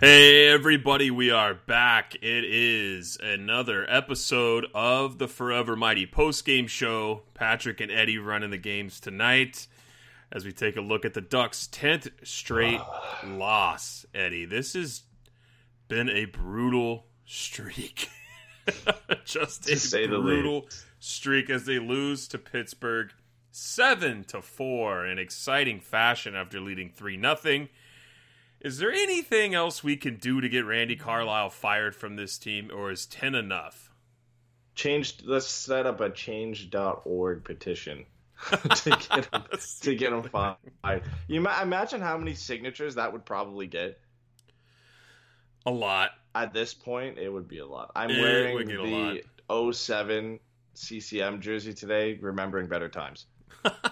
Hey everybody, we are back. It is another episode of the Forever Mighty post game show. Patrick and Eddie running the games tonight as we take a look at the Ducks' 10th straight loss. Eddie, this has been a brutal streak. Just a To say the brutal streak as they lose to Pittsburgh 7 to 4 in exciting fashion after leading 3 nothing. Is there anything else we can do to get Randy Carlyle fired from this team, or is 10 enough? Change. Let's set up a change.org petition to get him to get him fired. You ma- imagine how many signatures that would probably get. A lot. At this point, it would be a lot. I'm It wearing the 07 CCM jersey today, remembering better times.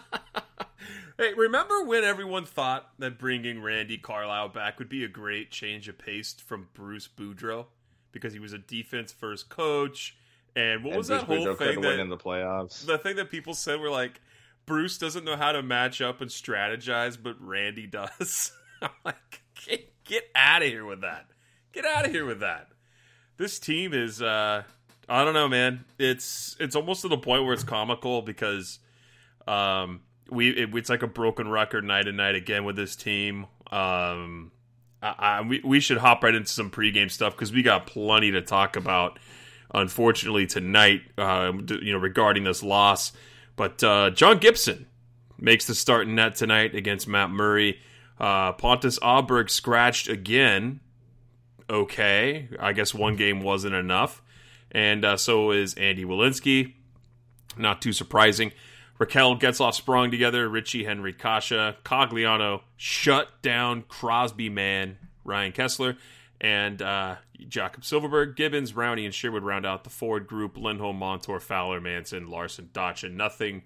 Hey, remember when everyone thought that bringing Randy Carlyle back would be a great change of pace from Bruce Boudreau because he was a defense first coach? And what And was Bruce that whole thing that in the playoffs? the thing that people said were like Bruce doesn't know how to match up and strategize, but Randy does. I'm like, get, get out of here with that. Get out of here with that. This team is uh I don't know, man. It's it's almost to the point where it's comical because um we it, it's like a broken record night and night again with this team. Um I, I, we we should hop right into some pregame stuff because we got plenty to talk about. Unfortunately, tonight, uh, you know, regarding this loss, but uh, John Gibson makes the start in net tonight against Matt Murray. Uh, Pontus Aberg scratched again. Okay, I guess one game wasn't enough, and uh, so is Andy Welinski. Not too surprising. Rakell Getzlaf sprung together. Ritchie Henrique Kase. Cogliano shut down Crosby man Ryan Kesler. And uh, Jakob Silfverberg, Gibbons, Rowney, and Sherwood round out the forward group. Lindholm, Montour, Fowler, Manson, Larsson, Dotchin. Nothing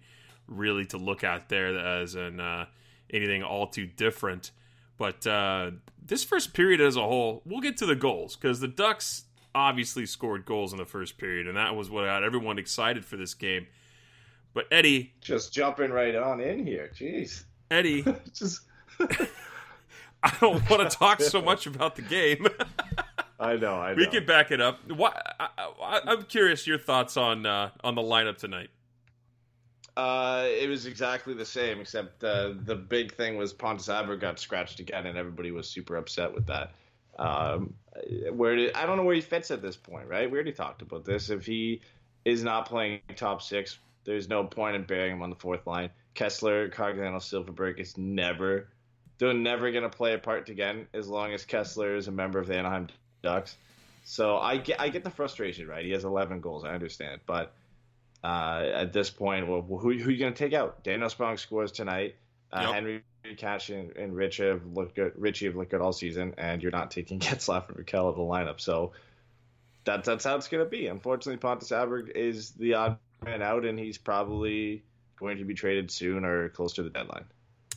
really to look at there as an, uh, anything all too different. But uh, this first period as a whole, we'll get to the goals because the Ducks obviously scored goals in the first period, and that was what got everyone excited for this game. But Eddie, Just jumping right on in here. Jeez. Eddie, Just. I don't want to talk so much about the game. I know. I know. we can back it up. Why, I, I, I'm curious your thoughts on uh, on the lineup tonight. Uh, it was exactly the same, except uh, the big thing was Pontus Aber got scratched again, and everybody was super upset with that. Um, where did, I don't know where he fits at this point, right? We already talked about this. If he is not playing top six, there's no point in burying him on the fourth line. Kesler, Cogliano, Silfverberg is never, they're never going to play a part again as long as Kesler is a member of the Anaheim Ducks. So I get, I get the frustration, right? He has 11 goals, I understand, but uh, at this point, well, who, who are you going to take out? Daniel Sprong scores tonight. Uh, Yep. Henrique Kase and, and Rich have looked good. Ritchie have looked good all season, and you're not taking Getzlaf and Rakell out of the lineup. So that, that's how it's going to be. Unfortunately, Pontus Aberg is the odd man out, and he's probably going to be traded soon or close to the deadline.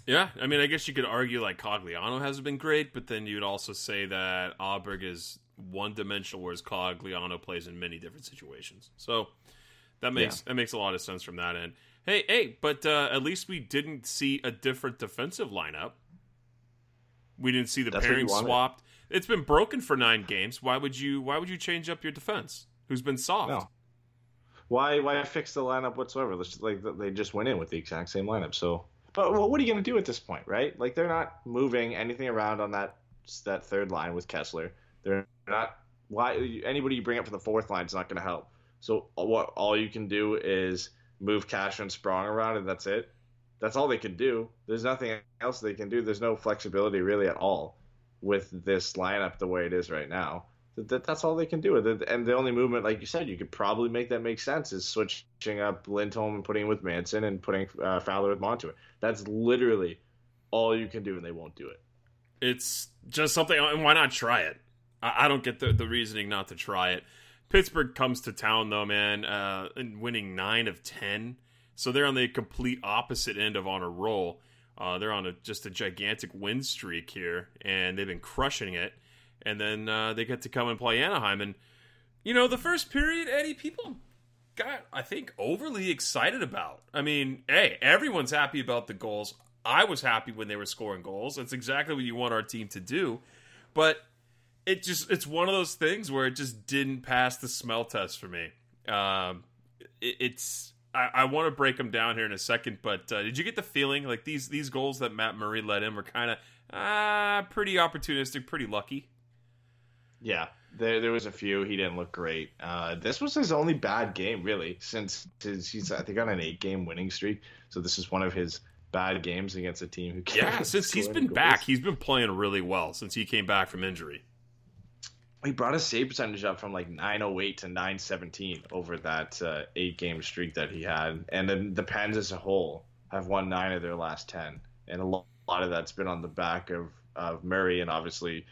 Yeah, I mean, I guess you could argue like Cogliano hasn't been great, but then you'd also say that Aberg is one dimensional, whereas Cogliano plays in many different situations. So that makes that makes a lot of sense from that end. Hey, hey, but uh, at least we didn't see a different defensive lineup. We didn't see the That's pairing swapped. It's been broken for nine games. Why would you? Why would you change up your defense? Who's been soft? No. Why why fix the lineup whatsoever? Just, like they just went in with the exact same lineup. So, but well, what are you going to do at this point, right? Like they're not moving anything around on that that third line with Kesler. They're not. Why anybody you bring up for the fourth line is not going to help. So uh, what all you can do is move Kase and Sprong around, and that's it. That's all they can do. There's nothing else they can do. There's no flexibility really at all with this lineup the way it is right now. That, that- that's all they can do. The- And the only movement, like you said, you could probably make that make sense is switching up Lindholm and putting him with Manson and putting uh, Fowler with Montour. That's literally all you can do, and they won't do it. It's just something. And why not try it? I, I don't get the, the reasoning not to try it. Pittsburgh comes to town though, man, uh, and winning nine of ten. So they're on the complete opposite end of on a roll. Uh, they're on a just a gigantic win streak here, and they've been crushing it. And then uh, they get to come and play Anaheim, and you know the first period, Eddie, people got I think overly excited about. I mean, hey, everyone's happy about the goals. I was happy when they were scoring goals. That's exactly what you want our team to do. But it just it's one of those things where it just didn't pass the smell test for me. Um, it, it's I, want to break them down here in a second, but uh, did you get the feeling like these these goals that Matt Murray let in were kind of uh, pretty opportunistic, pretty lucky? Yeah, there there was a few. He didn't look great. Uh, this was his only bad game, really, since his, he's I think on an eight game winning streak. So this is one of his bad games against a team who can't Yeah, since he's been any back, he's been playing really well since he came back from injury. he brought his save percentage up from like 908 to 917 over that uh, eight game streak that he had. And then the Pens as a whole have won nine of their last 10. And a lo- lot of that's been on the back of, of Murray and obviously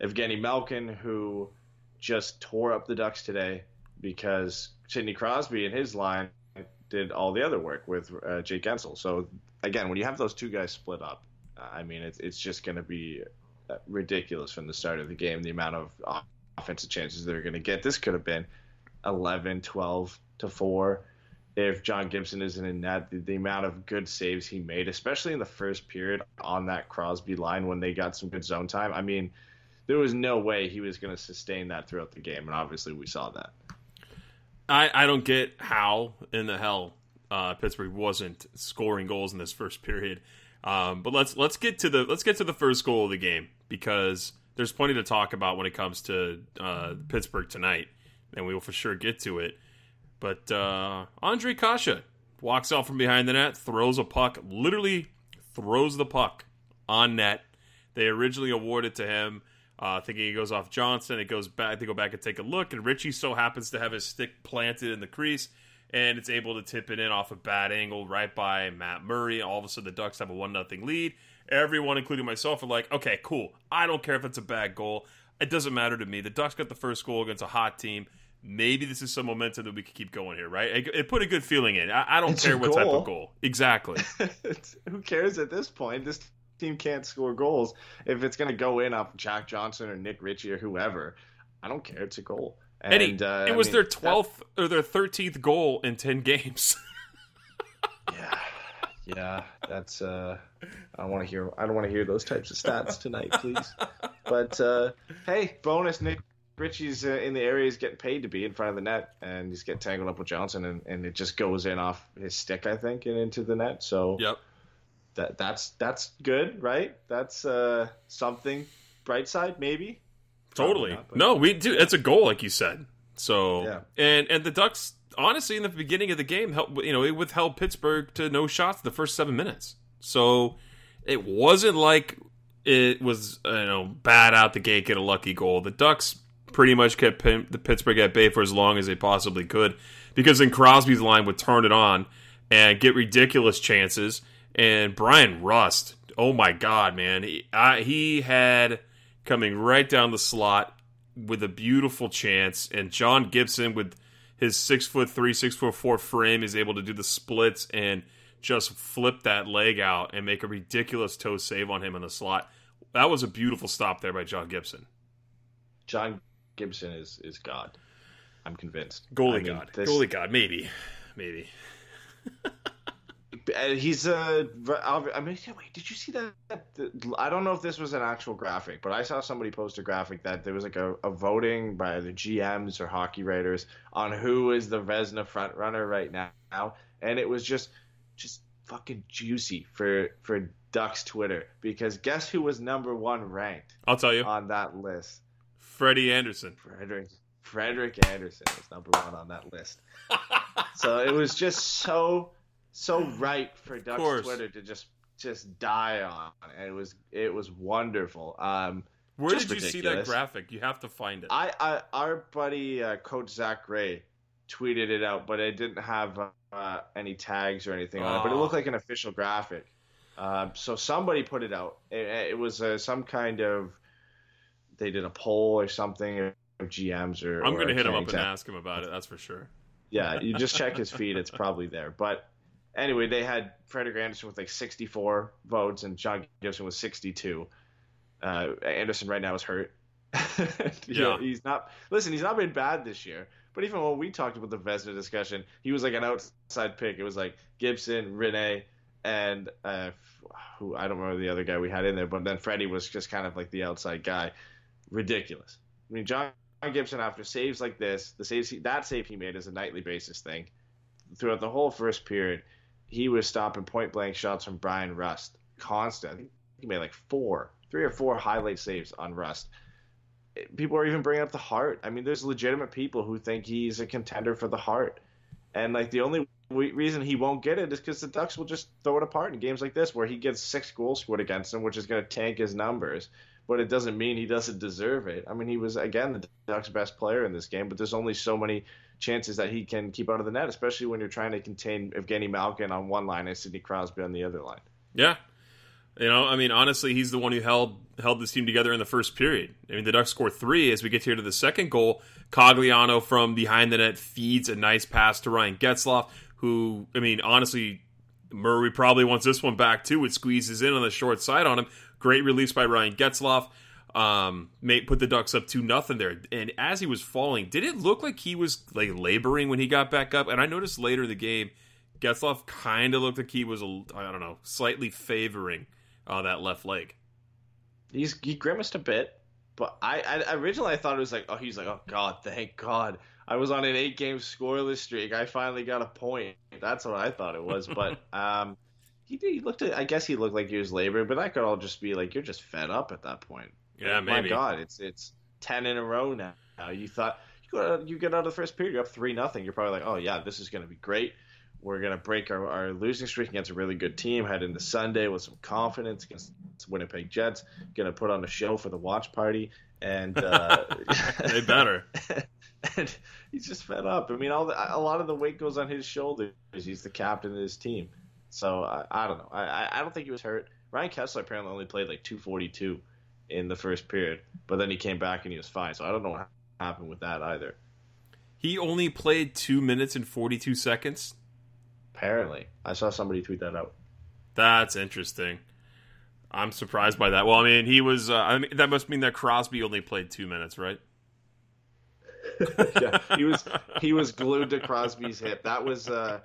Evgeny Malkin, who just tore up the Ducks today because Sidney Crosby and his line did all the other work with uh, Jake Guentzel. So again, when you have those two guys split up, I mean, it's, it's just going to be uh, ridiculous from the start of the game, the amount of offensive chances they're going to get. This could have been 11, 12 to 4 if John Gibson isn't in net. The, the amount of good saves he made, especially in the first period on that Crosby line when they got some good zone time. I mean, there was no way he was going to sustain that throughout the game, and obviously we saw that. I, I don't get how in the hell uh, Pittsburgh wasn't scoring goals in this first period. Um, but let's let's get to the let's get to the first goal of the game because there's plenty to talk about when it comes to uh, Pittsburgh tonight, and we will for sure get to it. But uh, Ondrej Kase walks out from behind the net, throws a puck, literally throws the puck on net. They originally awarded to him, uh, thinking it goes off Johnson. It goes back. They go back and take a look, and Ritchie so happens to have his stick planted in the crease, and it's able to tip it in off a bad angle right by Matt Murray. All of a sudden, the Ducks have a one nothing lead. Everyone, including myself, are like, "Okay, cool. I don't care if it's a bad goal. It doesn't matter to me. The Ducks got the first goal against a hot team." Maybe this is some momentum that we could keep going here, right? It, put a good feeling in. I, I don't It's care what type of goal. Exactly. Who cares at this point? This team can't score goals. If it's going to go in off Jack Johnson or Nick Ritchie or whoever, I don't care. It's a goal. And, Eddie, uh, it I was mean, their that- twelfth or their thirteenth goal in ten games. Yeah, yeah, that's. Uh, I don't want to hear. I don't want to hear those types of stats tonight, please. But uh, hey, bonus Nick Ritchie's uh, in the area. He's getting paid to be in front of the net, and he's getting tangled up with Johnson, and, and it just goes in off his stick, I think, and into the net. So yep. That that's that's good, right? That's uh, something. Bright side, maybe. Totally. not, but- no, we do. It's a goal, like you said. So Yeah. and and the Ducks, honestly, in the beginning of the game, helped you know it withheld Pittsburgh to no shots the first seven minutes. So it wasn't like it was you know bad out the gate, get a lucky goal. The Ducks pretty much kept Pim- the Pittsburgh at bay for as long as they possibly could because then Crosby's line would turn it on and get ridiculous chances. And Bryan Rust, oh my god, man, he, I, he had coming right down the slot with a beautiful chance, and John Gibson with his six foot three, six foot four frame is able to do the splits and just flip that leg out and make a ridiculous toe save on him in the slot. That was a beautiful stop there by John Gibson. John Gibson is is God. I'm convinced. Goalie I mean, God, this- goalie God, maybe, maybe. he's a. I mean, wait, did you see that? I don't know if this was an actual graphic, but I saw somebody post a graphic that there was like a, a voting by the GMs or hockey writers on who is the Vezina front runner right now, and it was just, just fucking juicy for for Ducks Twitter because guess who was number one ranked I'll tell you, on that list? Freddie Andersen. Frederik Frederik Andersen was number one on that list. so it was just so so ripe for Ducks. Twitter to just just die on, and it was it was wonderful. Um, Where did you see that graphic? You have to find it. I, I our buddy uh, Coach Zach Gray tweeted it out, but it didn't have uh, any tags or anything on it. But it Oh. looked like an official graphic. Um, so somebody put it out. It, it was uh, some kind of they did a poll or something of GMs or. I'm going to hit him up and ask him about it. That's for sure. Yeah, you just check his feed; it's probably there. But anyway, they had Frederik Andersen with like 64 votes, and John Gibson with 62. Uh, Andersen right now is hurt. Yeah. he's not. Listen, he's not been bad this year. But even when we talked about the Vezina discussion, he was like an outside pick. It was like Gibson, Rinne, and uh, who I don't remember the other guy we had in there. But then Freddie was just kind of like the outside guy. Ridiculous. I mean, John Gibson after saves like this, the saves he, that save he made is a nightly basis thing. Throughout the whole first period, he was stopping point blank shots from Bryan Rust constant. He made like four, three or four highlight saves on Rust. People are even bringing up the Hart. I mean, there's legitimate people who think he's a contender for the Hart, and like the only reason he won't get it is because the Ducks will just throw it apart in games like this where he gets six goals scored against him, which is going to tank his numbers. But it doesn't mean he doesn't deserve it. I mean, he was again the Ducks' best player in this game, but there's only so many chances that he can keep out of the net, especially when you're trying to contain Evgeny Malkin on one line and Sidney Crosby on the other line. Yeah. You know, I mean, honestly, he's the one who held held this team together in the first period. I mean, the Ducks score three as we get here to the second goal. Cogliano from behind the net feeds a nice pass to Ryan Getzlaf, who, I mean, honestly, Murray probably wants this one back too. It squeezes in on the short side on him. Great release by Ryan Getzlaf. Um, made put the Ducks up two nothing there. And as he was falling, did it look like he was like laboring when he got back up? And I noticed later in the game, Getzlaf kind of looked like he was a, I don't know, slightly favoring uh, that left leg. He's he grimaced a bit, but I, I originally I thought it was like, oh, he's like, oh God, thank God, I was on an eight game scoreless streak. I finally got a point. That's what I thought it was, but um, he did. He looked. At, I guess he looked like he was laboring, but that could all just be like you're just fed up at that point. Yeah, My. God, it's it's ten in a row now. You thought you go you get out of the first period, you're up three nothing. You're probably like, oh yeah, this is going to be great. We're going to break our, our losing streak against a really good team. Head into Sunday with some confidence against Winnipeg Jets. Going to put on a show for the watch party, and uh, They better. and he's just fed up. I mean, all the, a lot of the weight goes on his shoulders. He's the captain of his team, so I, I don't know. I, I I don't think he was hurt. Ryan Kesler apparently only played like 242 in the first period, but then he came back and he was fine. So I don't know what happened with that either. He only played two minutes and 42 seconds. Apparently, I saw somebody tweet that out. That's interesting. I'm surprised by that. Well, I mean, he was. Uh, I mean, that must mean that Crosby only played two minutes, right? yeah, he was he was glued to Crosby's hip. That was uh,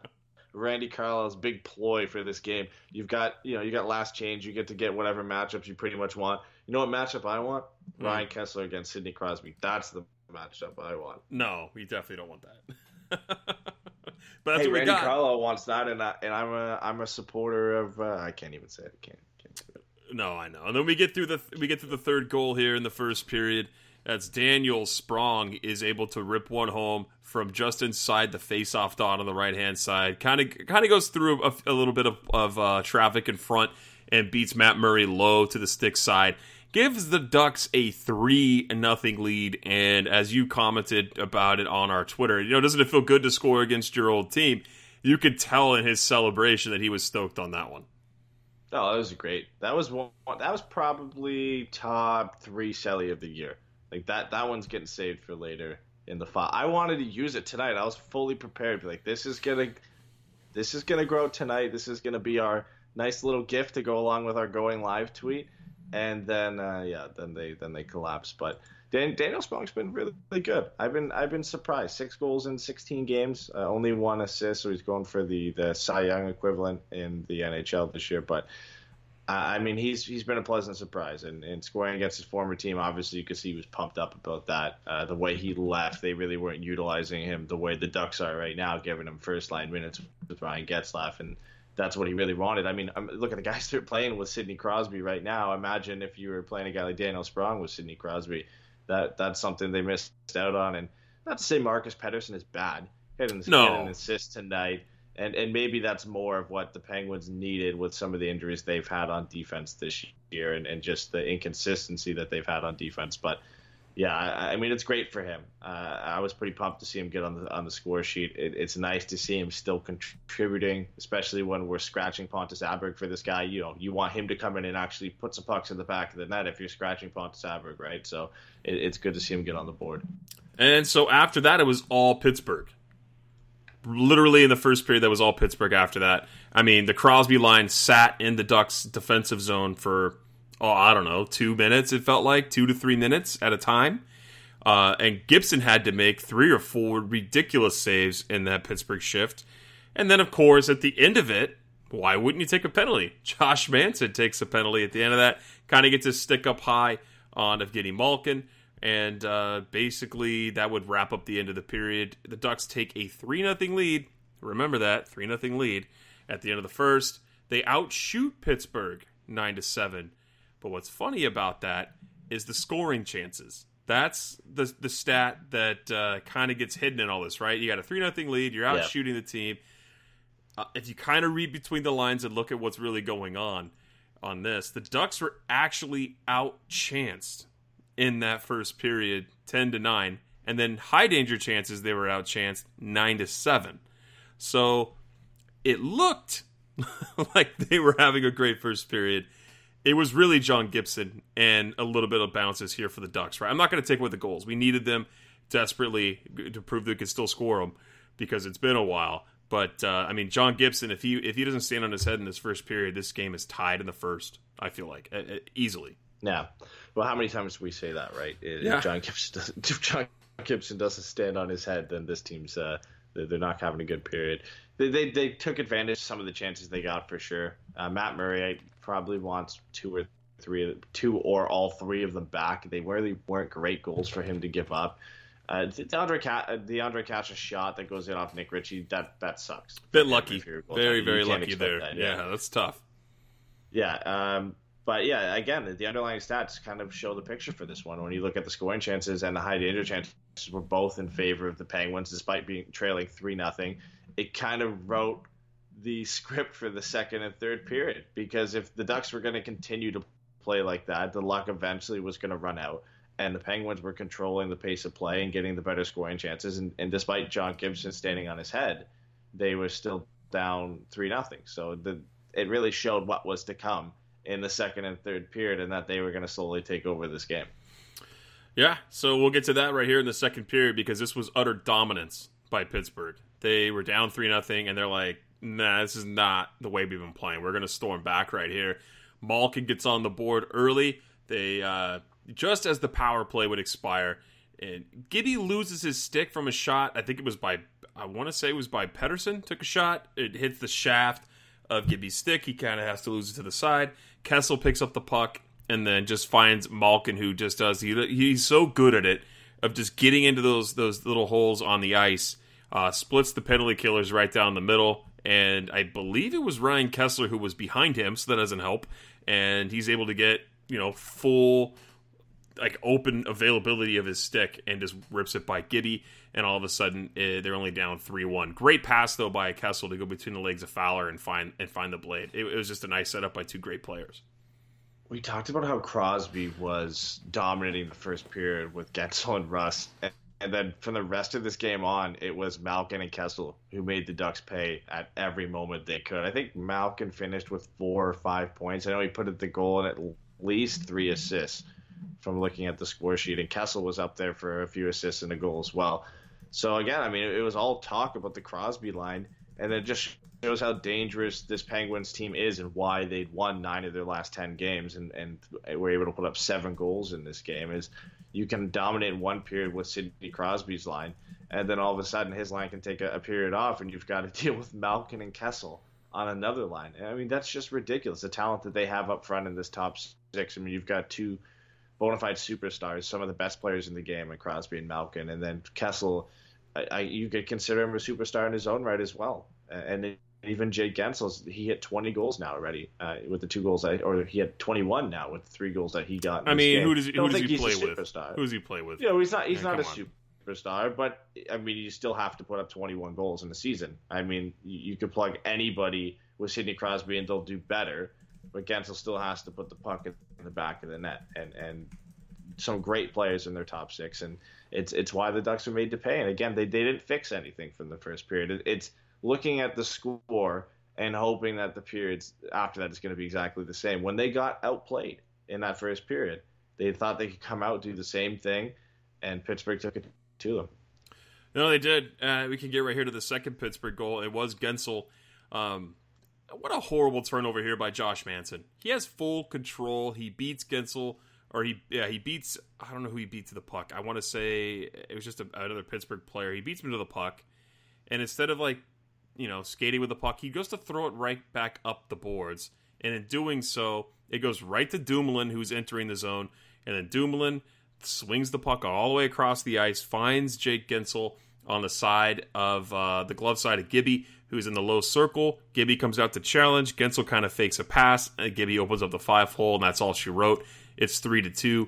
Randy Carlyle's big ploy for this game. You've got you know you got last change. You get to get whatever matchups you pretty much want. You know what matchup I want? Hmm. Ryan Kesler against Sidney Crosby. That's the matchup I want. No, we definitely don't want that. but that's hey, Randy got. Carlyle wants that, and I, and I'm a I'm a supporter of. Uh, I can't even say it. I can't. can't do it. No, I know. And then we get through the we get through the third goal here in the first period. That's Daniel Sprong is able to rip one home from just inside the face-off dot on the right-hand side. Kind of kind of goes through a, a little bit of, of uh, traffic in front and beats Matt Murray low to the stick side. Gives the Ducks a three nothing lead, and as you commented about it on our Twitter, you know, doesn't it feel good to score against your old team? You could tell in his celebration that he was stoked on that one. Oh, that was great. That was one. That was probably top three celly of the year. Like that. That one's getting saved for later in the file. I wanted to use it tonight. I was fully prepared. Like this is gonna, this is gonna grow tonight. This is gonna be our nice little gift to go along with our going live tweet. And then, uh, yeah, then they then they collapse. But Dan, Daniel Sprong's been really, really good. I've been I've been surprised. Six goals in 16 games, uh, only one assist, so he's going for the the Cy Young equivalent in the NHL this year. But I mean, he's he's been a pleasant surprise, and, and scoring against his former team, obviously you could see he was pumped up about that. Uh, the way he left, they really weren't utilizing him the way the Ducks are right now, giving him first line minutes with Ryan Getzlaf, and that's what he really wanted. I mean, I'm, look at the guys they're playing with Sidney Crosby right now. Imagine if you were playing a guy like Daniel Sprong with Sidney Crosby. That that's something they missed out on. And not to say Marcus Pettersson is bad. He had an, No. had an assist tonight. And, and maybe that's more of what the Penguins needed with some of the injuries they've had on defense this year and, and just the inconsistency that they've had on defense. But yeah, I, I mean it's great for him. Uh, I was pretty pumped to see him get on the on the score sheet. It, it's nice to see him still contributing, especially when we're scratching Pontus Aberg for this guy. You know, you want him to come in and actually put some pucks in the back of the net if you're scratching Pontus Aberg, right? So it, it's good to see him get on the board. And so after that, it was all Pittsburgh. Literally in the first period, that was all Pittsburgh after that. I mean, the Crosby line sat in the Ducks' defensive zone for, oh, I don't know, two minutes, it felt like, two to three minutes at a time. Uh, and Gibson had to make three or four ridiculous saves in that Pittsburgh shift. And then, of course, at the end of it, why wouldn't you take a penalty? Josh Manson takes a penalty at the end of that, kind of gets his stick up high on Evgeny Malkin, and uh, basically that would wrap up the end of the period. The Ducks take a 3 0 lead. Remember that, 3 0 lead at the end of the first. They outshoot Pittsburgh 9 to 7. But what's funny about that is the scoring chances. That's the the stat that uh, kind of gets hidden in all this, right? You got a 3 0 lead, you're out Yeah. shooting the team. Uh, if you kind of read between the lines and look at what's really going on on this, the Ducks were actually outchanced in that first period, 10 to 9, and then high danger chances they were outchanced 9 to 7. So it looked like they were having a great first period. It was really John Gibson and a little bit of bounces here for the Ducks, right? I'm not going to take away the goals. We needed them desperately to prove they could still score them because it's been a while. But uh, I mean, John Gibson, if he if he doesn't stand on his head in this first period, this game is tied in the first. I feel like uh, easily. Yeah. Well, how many times do we say that, right? If Yeah. John Gibson doesn't, if John Gibson doesn't stand on his head, then this team's uh, they're they're not having a good period. They, they they took advantage of some of the chances they got for sure. Uh, Matt Murray I probably wants two or three, two or all three of them back. They really weren't great goals for him to give up. Uh, the DeAndre uh, DeAndre Catch a shot that goes in off Nick Ritchie. That that sucks. Bit lucky, If you're a goaltender, very very lucky there. that, yeah. that's tough. yeah, um, but yeah, again, the underlying stats kind of show the picture for this one. When you look at the scoring chances and the high danger chances, were both in favor of the Penguins, despite being trailing three nothing. It kind of wrote the script for the second and third period because if the Ducks were going to continue to play like that, the luck eventually was going to run out. And the Penguins were controlling the pace of play and getting the better scoring chances. And, and despite John Gibson standing on his head, they were still down three nothing. So the it really showed what was to come in the second and third period, and that they were going to slowly take over this game. Yeah, so we'll get to that right here in the second period because this was utter dominance by Pittsburgh. They were down three nothing, and they're like, "Nah, this is not the way we've been playing. We're going to storm back right here." Malkin gets on the board early. They uh, just as the power play would expire, and Gibby loses his stick from a shot. I think it was by I want to say it was by Pettersson. Took a shot. It hits the shaft of Gibby's stick. He kind of has to lose it to the side. Kessel picks up the puck and then just finds Malkin, who just does. He, he's so good at it of just getting into those those little holes on the ice. Uh, splits the penalty killers right down the middle, and I believe it was Ryan Kesler who was behind him, so that doesn't help. And he's able to get you know full like open availability of his stick and just rips it by Gibby, and all of a sudden eh, they're only down three one. Great pass though by Kessel to go between the legs of Fowler and find and find the blade. It, it was just a nice setup by two great players. We talked about how Crosby was dominating the first period with Guentzel and Rust, and, and then from the rest of this game on, it was Malkin and Kessel who made the Ducks pay at every moment they could. I think Malkin finished with four or five points. I know he put at the goal and at least three assists from looking at the score sheet, and Kessel was up there for a few assists and a goal as well. So again, I mean, it was all talk about the Crosby line, and it just shows how dangerous this Penguins team is and why they'd won nine of their last ten games and and were able to put up seven goals in this game. Is you can dominate one period with Sidney Crosby's line, and then all of a sudden his line can take a, a period off, and you've got to deal with Malkin and Kessel on another line. I mean, that's just ridiculous. The talent that they have up front in this top six. I mean, you've got two bona fide superstars, some of the best players in the game, like Crosby and Malkin, and then Kessel. I, I, you could consider him a superstar in his own right as well. And even Jake Guentzel's, he hit 20 goals now already uh, with the two goals, that, or he had 21 now with the three goals that he got. I mean, game. who does he, who does he play with? superstar. Who does he play with? You know, he's not. He's Yeah, not a on. superstar, but I mean, you still have to put up 21 goals in a season. I mean, you, you could plug anybody with Sidney Crosby and they'll do better, but Guentzel still has to put the puck in the back of the net, and and some great players in their top six, and it's it's why the Ducks are made to pay. And again, they, they didn't fix anything from the first period. It, it's looking at the score and hoping that the periods after that is going to be exactly the same. When they got outplayed in that first period, they thought they could come out do the same thing, and Pittsburgh took it to them. No, they did. Uh, we can get right here to the second Pittsburgh goal. It was Guentzel. Um, what a horrible turnover here by Josh Manson. He has full control. He beats Guentzel, or he yeah he beats. I don't know who he beat to the puck. I want to say it was just a, another Pittsburgh player. He beats him to the puck, and instead of like you know skating with the puck, he goes to throw it right back up the boards, and in doing so, it goes right to Dumoulin, who's entering the zone, and then Dumoulin swings the puck all the way across the ice, finds Jake Guentzel on the side of uh, the glove side of Gibby, who's in the low circle. Gibby comes out to challenge. Guentzel kind of fakes a pass, and Gibby opens up the five hole, and that's all she wrote. It's three to two.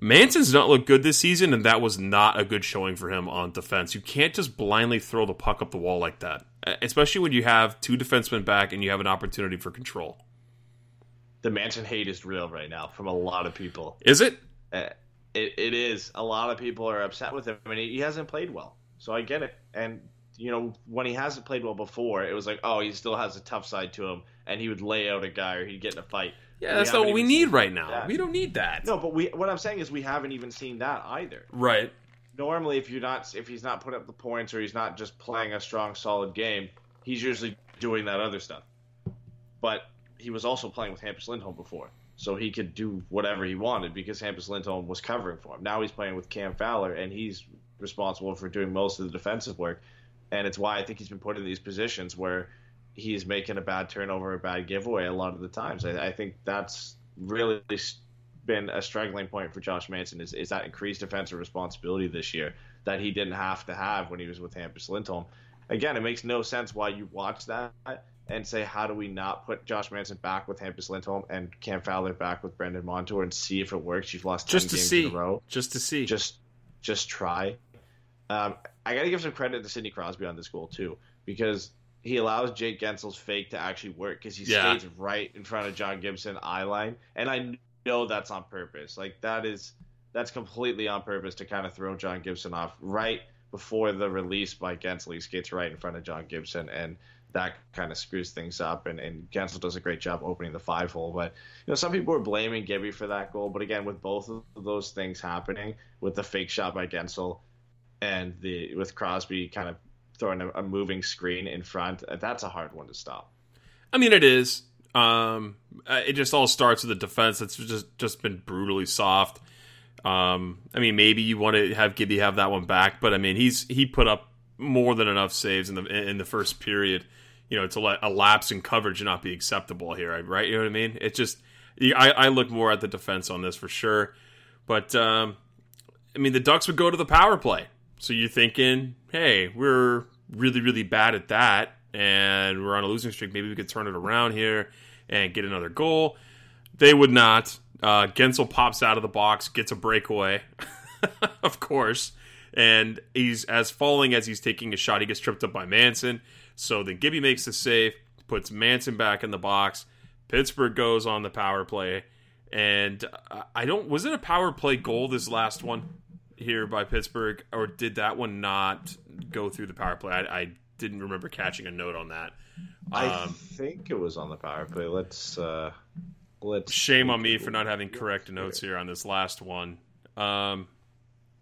Manson's not looked good this season, and that was not a good showing for him on defense. You can't just blindly throw the puck up the wall like that, especially when you have two defensemen back and you have an opportunity for control. The Manson hate is real right now from a lot of people. Is it? Uh, it, it is. A lot of people are upset with him, and he, he hasn't played well. So I get it. And you know, when he hasn't played well before, it was like, oh, he still has a tough side to him, and he would lay out a guy or he'd get in a fight. Yeah, We that's not what we need right now. that. We don't need that. No, but we. What I'm saying is, we haven't even seen that either. Right. Normally, if you're not, if he's not putting up the points or he's not just playing a strong, solid game, he's usually doing that other stuff. But he was also playing with Hampus Lindholm before, so he could do whatever he wanted because Hampus Lindholm was covering for him. Now he's playing with Cam Fowler, and he's responsible for doing most of the defensive work. And it's why I think he's been put in these positions where he's making a bad turnover, or a bad giveaway a lot of the times. I, I think that's really been a struggling point for Josh Manson is, is that increased defensive responsibility this year that he didn't have to have when he was with Hampus Lindholm. Again, it makes no sense why you watch that and say, how do we not put Josh Manson back with Hampus Lindholm and Cam Fowler back with Brandon Montour and see if it works? You've lost 10 Just to games see. in a row Just to see. just just try. Um, I got to give some credit to Sidney Crosby on this goal too, because he allows Jake Guentzel's fake to actually work because he Yeah. stays right in front of John Gibson eye line, and I know that's on purpose. Like that is that's completely on purpose to kind of throw John Gibson off right before the release by Guentzel. He skates right in front of John Gibson, and that kind of screws things up. And, and Guentzel does a great job opening the five hole. But you know, some people are blaming Gibby for that goal. But again, with both of those things happening, with the fake shot by Guentzel and the with Crosby kind of throwing a, a moving screen in front, uh, that's a hard one to stop. I mean, it is. Um, uh, it just all starts with the defense that's just just been brutally soft. Um, I mean, maybe you want to have Gibby have that one back, but I mean, he's he put up more than enough saves in the in the first period, you know, to let a lapse in coverage not be acceptable here, right? You know what I mean? It just I, I look more at the defense on this for sure, but um, I mean, the Ducks would go to the power play, so you're thinking, hey, we're really really bad at that, and we're on a losing streak. Maybe we could turn it around here and get another goal. They would not. Uh, Guentzel pops out of the box, gets a breakaway, of course, and he's as falling as he's taking a shot. He gets tripped up by Manson. So then Gibby makes the save, puts Manson back in the box. Pittsburgh goes on the power play, and uh, I don't. Was it a power play goal? This last one here by Pittsburgh, or did that one not go through the power play? I, I didn't remember catching a note on that. I Um, think it was on the power play. Let's uh, let's Shame on me for not having correct notes here on this last one. Um,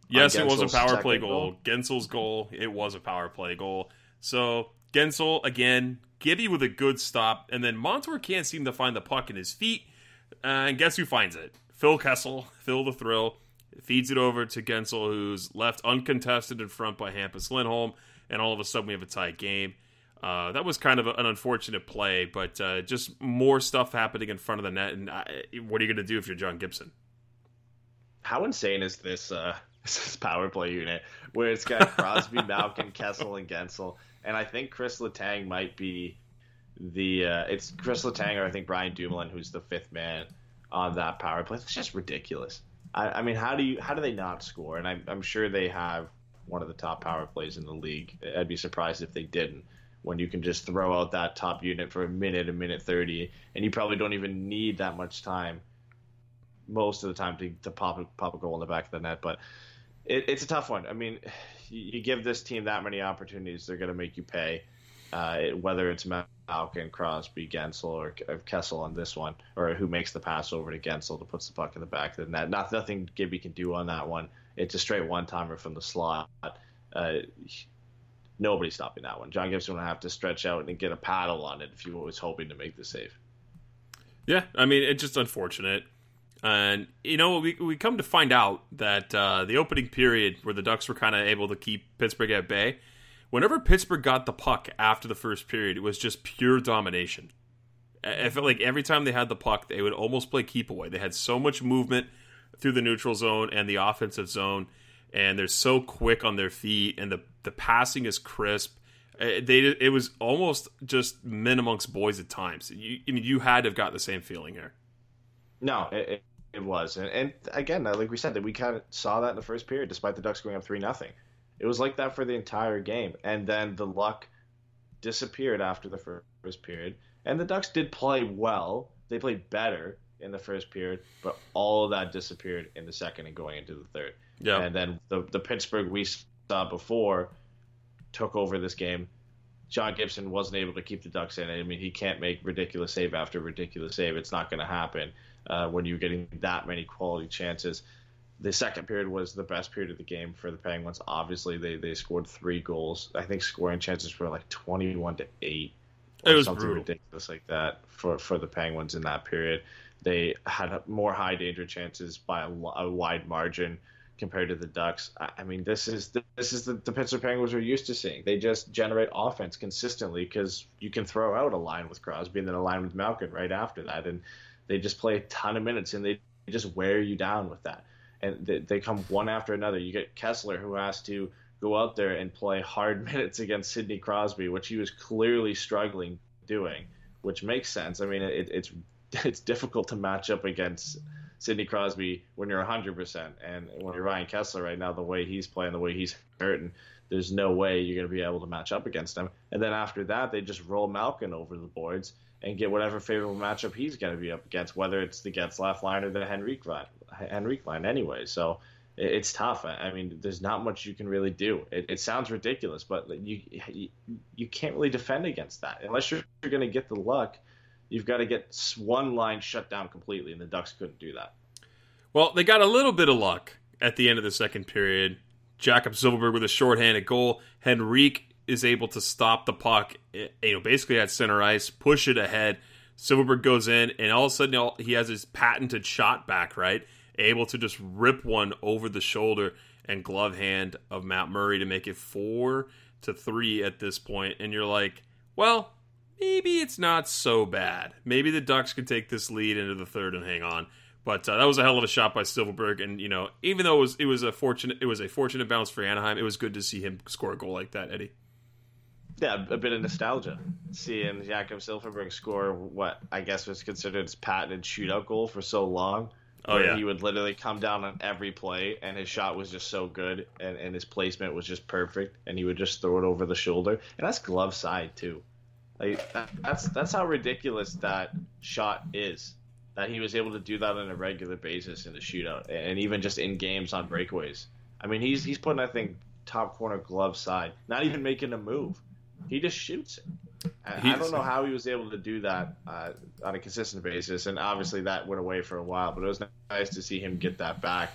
yes, it was a power play goal. goal? Guentzel's goal, it was a power play goal. So Guentzel again, Gibby with a good stop, and then Montour can't seem to find the puck in his feet. Uh, and guess who finds it? Phil Kessel, Phil the Thrill, feeds it over to Guentzel, who's left uncontested in front by Hampus Lindholm, and all of a sudden we have a tight game. Uh, that was kind of an unfortunate play, but uh, just more stuff happening in front of the net. And uh, what are you going to do if you're John Gibson? How insane is this uh, this power play unit where it's got Crosby, Malkin, Kessel, and Guentzel, and I think Chris Letang might be the uh, it's Chris Letang or I think Brian Dumoulin who's the fifth man on that power play. It's just ridiculous. I, I mean, how do you how do they not score? And I'm, I'm sure they have one of the top power plays in the league. I'd be surprised if they didn't. When you can just throw out that top unit for a minute, a minute thirty, and you probably don't even need that much time most of the time to, to pop a, pop a goal in the back of the net. But it, it's a tough one. I mean, you, you give this team that many opportunities, they're going to make you pay. Uh, whether it's Malkin, Crosby, Guentzel, or, Kessel on this one, or who makes the pass over to Guentzel to puts the puck in the back of the net. Not, nothing Gibby can do on that one. It's a straight one timer from the slot. Uh, nobody's stopping that one. John Gibson will have to stretch out and get a paddle on it if he was hoping to make the save. Yeah, I mean it's just unfortunate. And you know, we we come to find out that uh, the opening period where the Ducks were kind of able to keep Pittsburgh at bay, whenever Pittsburgh got the puck after the first period, it was just pure domination. I felt like every time they had the puck, they would almost play keep away. They had so much movement through the neutral zone and the offensive zone, and they're so quick on their feet, and the the passing is crisp. They it was almost just men amongst boys at times. You, I mean, you had to have got the same feeling here. No, it, it, it was, and, and again, like we said, that we kind of saw that in the first period, despite the Ducks going up three nothing. It was like that for the entire game, and then the luck disappeared after the first period. And the Ducks did play well; they played better in the first period, but all of that disappeared in the second and going into the third. Yeah. And then the the Pittsburgh we saw before took over this game. John Gibson wasn't able to keep the Ducks in. I mean, he can't make ridiculous save after ridiculous save. It's not going to happen uh, when you're getting that many quality chances. The second period was the best period of the game for the Penguins. Obviously, they, they scored three goals. I think scoring chances were like 21 to 8. It was something brutal. ridiculous like that for, for the Penguins in that period. They had more high danger chances by a, a wide margin compared to the Ducks. I, I mean, this is the, this is the, the Pittsburgh Penguins we're used to seeing. They just generate offense consistently because you can throw out a line with Crosby and then a line with Malkin right after that, and they just play a ton of minutes and they just wear you down with that. And they, they come one after another. You get Kesler who has to go out there and play hard minutes against Sidney Crosby, which he was clearly struggling doing, which makes sense. I mean, it, it's it's difficult to match up against Sidney Crosby when you're 100%. And when you're Ryan Kesler right now, the way he's playing, the way he's hurting, there's no way you're going to be able to match up against him. And then after that, they just roll Malkin over the boards and get whatever favorable matchup he's going to be up against, whether it's the Getzlaf line or the Henrique line, Henrique line anyway. So it's tough. I I mean, there's not much you can really do. It, it sounds ridiculous, but you, you you can't really defend against that unless you're, you're going to get the luck. You've got to get one line shut down completely, and the Ducks couldn't do that. Well, they got a little bit of luck at the end of the second period. Jakob Silfverberg with a shorthanded goal. Henrique is able to stop the puck, eh, you know, basically at center ice, push it ahead. Silfverberg goes in, and all of a sudden he has his patented shot back, right? Able to just rip one over the shoulder and glove hand of Matt Murray to make it four to three at this point. And you're like, well, maybe it's not so bad. Maybe the Ducks can take this lead into the third and hang on. But uh, that was a hell of a shot by Silfverberg, and you know, even though it was it was a fortunate it was a fortunate bounce for Anaheim, it was good to see him score a goal like that, Eddie. Yeah, a bit of nostalgia seeing Jakob Silfverberg score what I guess was considered his patented shootout goal for so long. Oh, yeah. he would literally come down on every play, and his shot was just so good, and, and his placement was just perfect, and he would just throw it over the shoulder, and that's glove side too. Like that's that's how ridiculous that shot is. That he was able to do that on a regular basis in the shootout, and even just in games on breakaways. I mean, he's he's putting I think top corner glove side, not even making a move. He just shoots it. I, don't know how he was able to do that uh, on a consistent basis, and obviously that went away for a while. But it was nice to see him get that back.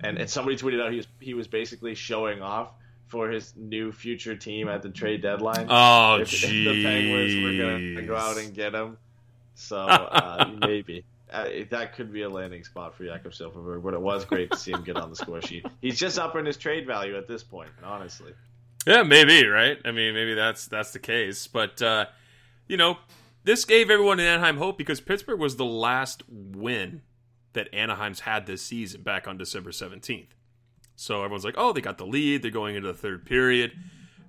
And, and somebody tweeted out he was he was basically showing off for his new future team at the trade deadline. Oh, if, if the Penguins were going to go out and get him. So uh, maybe. Uh, that could be a landing spot for Jakob Silfverberg, but it was great to see him get on the score sheet. He's just up in his trade value at this point, honestly. Yeah, maybe, right? I mean, maybe that's that's the case. But uh, you know, this gave everyone in Anaheim hope because Pittsburgh was the last win that Anaheim's had this season back on December 17th. So everyone's like, "Oh, they got the lead. They're going into the third period.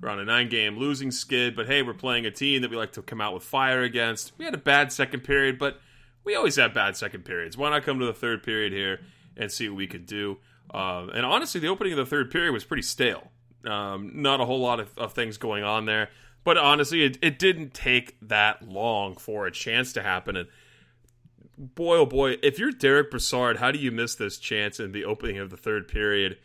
We're on a nine-game losing skid, but hey, we're playing a team that we like to come out with fire against. We had a bad second period, but we always have bad second periods. Why not come to the third period here and see what we could do?" Um, and honestly, the opening of the third period was pretty stale. Um, not a whole lot of, of things going on there. But honestly, it, it didn't take that long for a chance to happen. And boy, oh boy, if you're Derick Brassard, how do you miss this chance in the opening of the third period?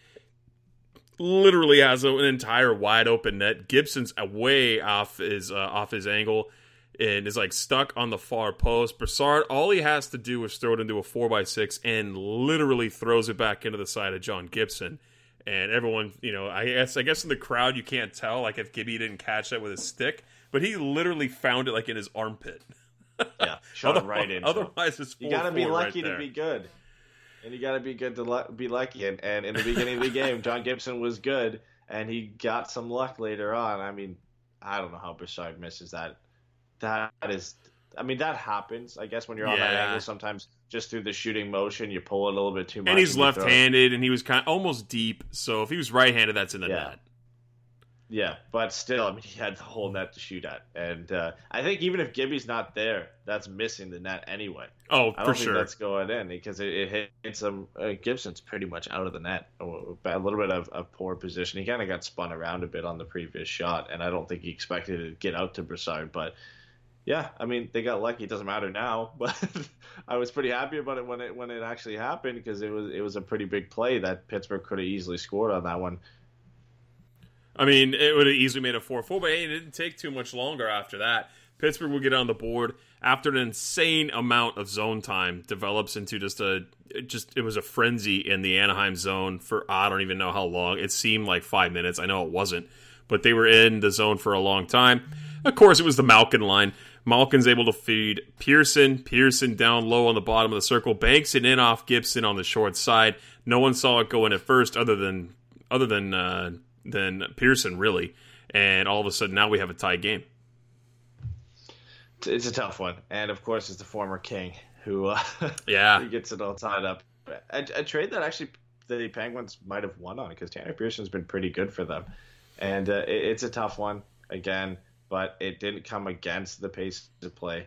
Literally has an entire wide open net. Gibson's way off his uh, off his angle and is like stuck on the far post. Brassard, all he has to do is throw it into a four by six and literally throws it back into the side of John Gibson. And everyone, you know, I guess I guess in the crowd you can't tell like if Gibby didn't catch that with his stick, but he literally found it like in his armpit. Yeah, shot it right in. Otherwise, it's You got to be 4-4 lucky right to be good, and you got to be good to lu- be lucky. And, and in the beginning of the game, John Gibson was good, and he got some luck later on. I mean, I don't know how Bouchard misses that. That is, I mean, that happens. I guess when you're on that angle, sometimes just through the shooting motion, you pull it a little bit too much. And he's it. left-handed, and he was kind of almost deep. So if he was right-handed, that's in the Yeah. net. Yeah, but still, I mean, he had the whole net to shoot at, and uh, I think even if Gibby's not there, that's missing the net anyway. Oh, I for don't think sure. that's going in because it, it hits him. Uh, Gibson's pretty much out of the net. A little bit of, of poor position. He kind of got spun around a bit on the previous shot, and I don't think he expected to get out to Brassard. But yeah, I mean, they got lucky. It doesn't matter now, but I was pretty happy about it when it when it actually happened because it was it was a pretty big play that Pittsburgh could have easily scored on that one. I mean, it would have easily made a 4 4, but hey, it didn't take too much longer after that. Pittsburgh will get on the board after an insane amount of zone time develops into just a just it was a frenzy in the Anaheim zone for I don't even know how long. It seemed like five minutes. I know it wasn't, but they were in the zone for a long time. Of course, it was the Malkin line. Malkin's able to feed Pearson. Pearson down low on the bottom of the circle, banks it in off Gibson on the short side. No one saw it go in at first, other than other than uh, than Pearson, really. And all of a sudden, now we have a tie game. It's- a tough one, and of course, it's the former king who uh, Yeah. he gets it all tied up. A, a trade that actually the Penguins might have won on because Tanner Pearson's been pretty good for them, and uh, it, it's a tough one again. But it didn't come against the pace of play.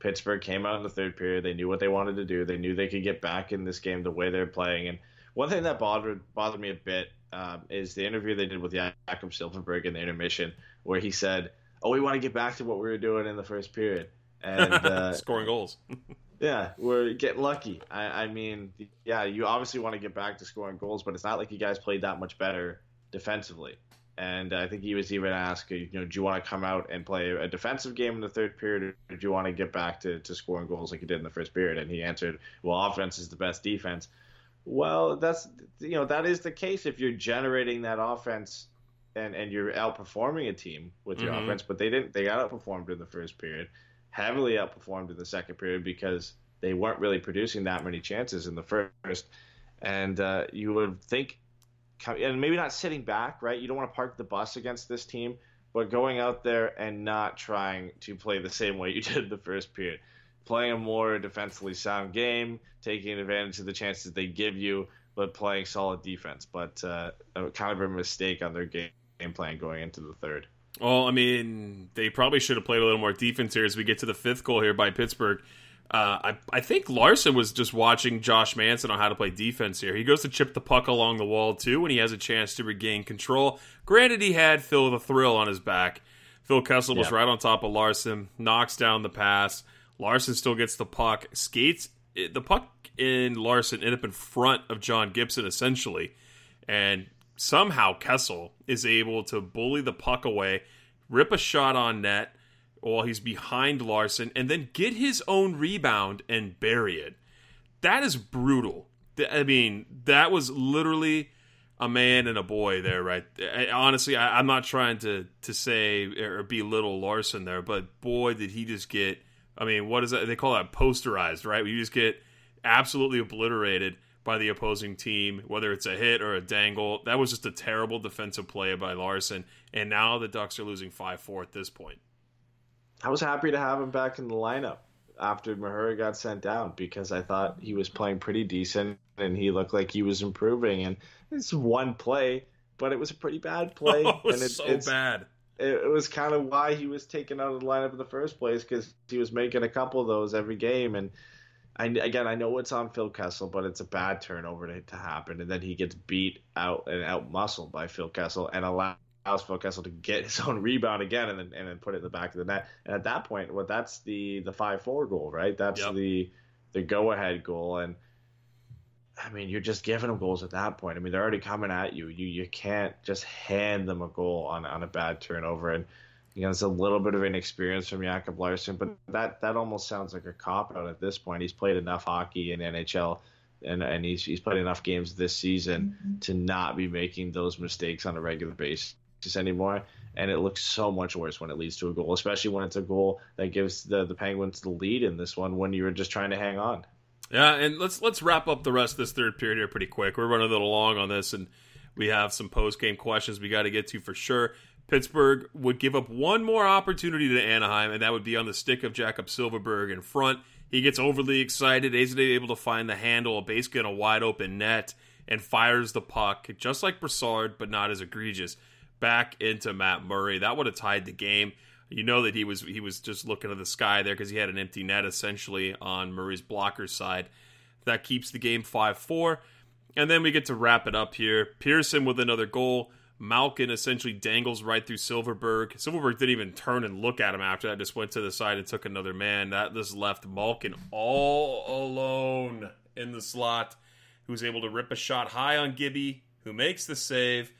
Pittsburgh came out in the third period. They knew what they wanted to do. They knew they could get back in this game the way they're playing. And one thing that bothered bothered me a bit um, is the interview they did with Jakob Silfverberg in the intermission, where he said, "Oh, we want to get back to what we were doing in the first period." And uh, Scoring goals. yeah, we're getting lucky. I, I mean, yeah, you obviously want to get back to scoring goals, but it's not like you guys played that much better defensively. And I think he was even asked, you know, do you want to come out and play a defensive game in the third period, or do you want to get back to, to scoring goals like you did in the first period? And he answered, well, offense is the best defense. Well, that's you know that is the case if you're generating that offense and and you're outperforming a team with your Mhm. offense, but they didn't. They got outperformed in the first period, heavily outperformed in the second period because they weren't really producing that many chances in the first. And uh, you would think, and maybe not sitting back, right? You don't want to park the bus against this team, but going out there and not trying to play the same way you did the first period, playing a more defensively sound game, taking advantage of the chances they give you, but playing solid defense. But uh, kind of a mistake on their game, game plan going into the third. Well, I mean, they probably should have played a little more defense here as we get to the fifth goal here by Pittsburgh. Uh, I, I think Larsson was just watching Josh Manson on how to play defense here. He goes to chip the puck along the wall too when he has a chance to regain control. Granted, he had Phil the Thrill on his back. Phil Kessel was Yeah. right on top of Larsson, knocks down the pass. Larsson still gets the puck, skates the puck in Larsson ended up in front of John Gibson essentially, and somehow Kessel is able to bully the puck away, rip a shot on net while he's behind Larsson, and then get his own rebound and bury it. That is brutal. I mean, that was literally. a man and a boy there, right? Honestly, I, I'm not trying to to say or belittle Larsson there, but boy, did he just get. I mean, what is that? They call that posterized, right? You just get absolutely obliterated by the opposing team, whether it's a hit or a dangle. That was just a terrible defensive play by Larsson, and now the Ducks are losing five four at this point. I was happy to have him back in the lineup after Mahura got sent down because I thought he was playing pretty decent and he looked like he was improving. And it's one play, but it was a pretty bad play. Oh, it was and it, so it's, bad. It, was kind of why he was taken out of the lineup in the first place because he was making a couple of those every game. And I, again, I know it's on Phil Kessel, but it's a bad turnover to, to happen. And then he gets beat out and out muscled by Phil Kessel and allows Phil Kessel to get his own rebound again and then and then put it in the back of the net. And at that point, well, that's the the five four goal, right? That's Yep. the the go ahead goal. And I mean, you're just giving them goals at that point. I mean, they're already coming at you. You you can't just hand them a goal on on a bad turnover. And you know, it's a little bit of inexperience from Jakob Larsson, but that that almost sounds like a cop out at this point. He's played enough hockey in NHL. And, and he's, he's played enough games this season mm-hmm. to not be making those mistakes on a regular basis anymore. And it looks so much worse when it leads to a goal, especially when it's a goal that gives the, the Penguins the lead in this one when you were just trying to hang on. Yeah, and let's let's wrap up the rest of this third period here pretty quick. We're running a little long on this, and we have some post game questions we got to get to for sure. Pittsburgh would give up one more opportunity to Anaheim, and that would be on the stick of Jakob Silfverberg in front. He gets overly excited, isn't able to find the handle, basically in a wide open net, and fires the puck, just like Brassard, but not as egregious, back into Matt Murray. That would have tied the game. You know that he was he was just looking at the sky there because he had an empty net essentially on Murray's blocker side. That keeps the game five four, and then we get to wrap it up here. Pearson with another goal. Malkin essentially dangles right through Silfverberg. Silfverberg didn't even turn and look at him after that; just went to the side and took another man. That just left Malkin all alone in the slot, who's able to rip a shot high on Gibby, who makes the save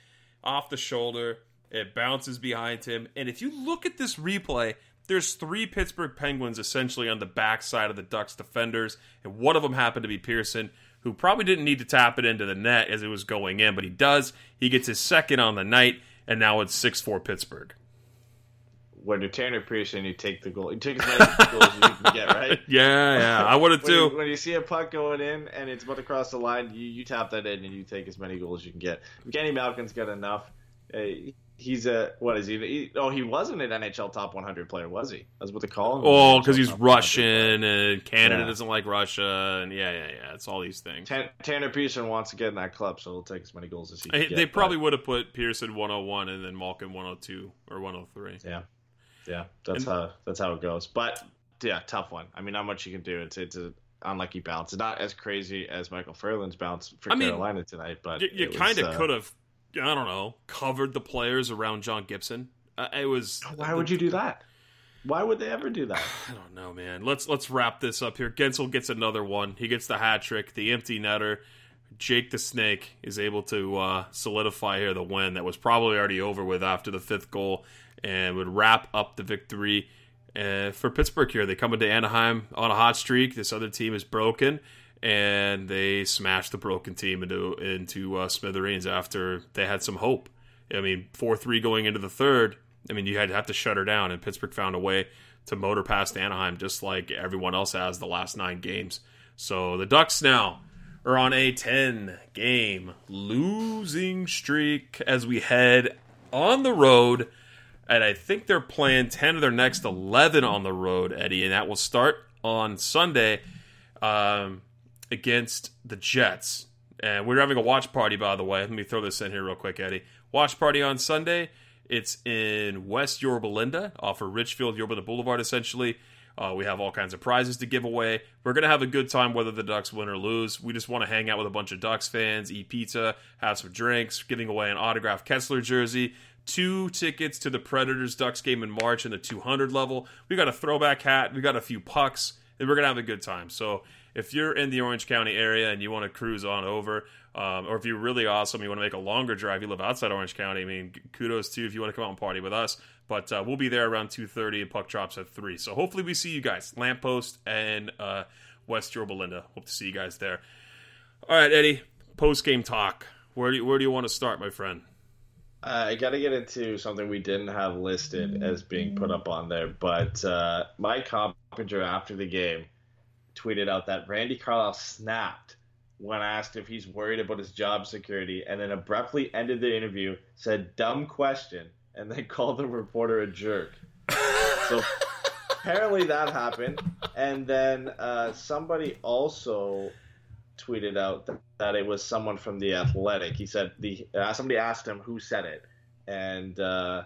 off the shoulder. It bounces behind him. And if you look at this replay, there's three Pittsburgh Penguins essentially on the backside of the Ducks defenders, and one of them happened to be Pearson, who probably didn't need to tap it into the net as it was going in, but he does. He gets his second on the night, and now it's 6 4 Pittsburgh. When you're Tanner Pearson, you take the goal. You take as many goals as you can get, right? Yeah, yeah, I would have When you, too. when you see a puck going in and it's about to cross the line, you, you tap that in and you take as many goals as you can get. Kenny Malkin's got enough. Uh, he's a what is he? he? Oh, he wasn't an NHL top 100 player, was he? That's what they call him. Oh, because he's top 100. Russian, and Canada Yeah. doesn't like Russia, and yeah, yeah, yeah. It's all these things. Tan- Tanner Pearson wants to get in that club, so he'll take as many goals as he can They get. they but- probably would have put Pearson 101 and then Malkin 102 or 103. Yeah, yeah, that's And- how that's how it goes. But yeah, tough one. I mean, not much you can do. It's it's a unlucky bounce. It's not as crazy as Michael Ferland's bounce for I mean, Carolina tonight, but You, you kind of uh, could have, I don't know, covered the players around John Gibson. Uh, it was. Why would you do that? Why would they ever do that? I don't know, man. Let's let's wrap this up here. Guentzel gets another one. He gets the hat trick, the empty netter. Jake the Snake is able to uh, solidify here the win that was probably already over with after the fifth goal, and would wrap up the victory uh, for Pittsburgh. Here they come into Anaheim on a hot streak. This other team is broken, and they smash the broken team into into uh, smithereens after they had some hope. I mean, four three going into the third. I mean, you had to have to shut her down, and Pittsburgh found a way to motor past Anaheim, just like everyone else has the last nine games. So the Ducks now are on a ten game losing streak as we head on the road. And I think they're playing 10 of their next 11 on the road, Eddie. And that will start on Sunday um, against the Jets. And we're having a watch party, by the way. Let me throw this in here real quick, Eddie. Watch party on Sunday. It's in West Yorba Linda, off of Richfield, Yorba Boulevard, essentially. Uh, we have all kinds of prizes to give away. We're going to have a good time whether the Ducks win or lose. We just want to hang out with a bunch of Ducks fans, eat pizza, have some drinks, giving away an autographed Kesler jersey, two tickets to the Predators Ducks game in March in the 200 level. We got a throwback hat, we got a few pucks, and we're going to have a good time. So if you're in the Orange County area and you want to cruise on over, um, or if you're really awesome, you want to make a longer drive, you live outside Orange County, I mean, kudos to you if you want to come out and party with us. But uh, we'll be there around 2.30 and puck drops at 3. So hopefully we see you guys. Lamppost and uh, West Yorba. Hope to see you guys there. All right, Eddie, post-game talk. Where do you, where do you want to start, my friend? I got to get into something we didn't have listed as being put up on there, but uh, Mike Coppinger after the game tweeted out that Randy Carlyle snapped when asked if he's worried about his job security, and then abruptly ended the interview, said "dumb question," and then called the reporter a jerk. so apparently that happened, and then uh, somebody also tweeted out that, it was someone from the Athletic. He said the uh, somebody asked him who said it, and uh,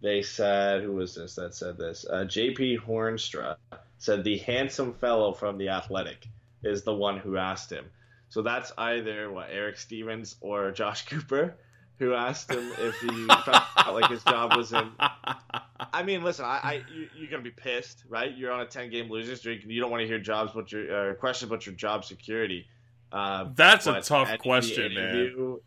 they said who was this that said this? Uh, J.P. Hoornstra said the handsome fellow from the Athletic is the one who asked him. So that's either what Eric Stephens or Josh Cooper who asked him if he felt like his job was in. I mean, listen, I, I you, you're gonna be pissed, right? You're on a 10 game losing streak, and you don't want to hear jobs, but your uh, questions about your job security. Uh, That's a tough question, man.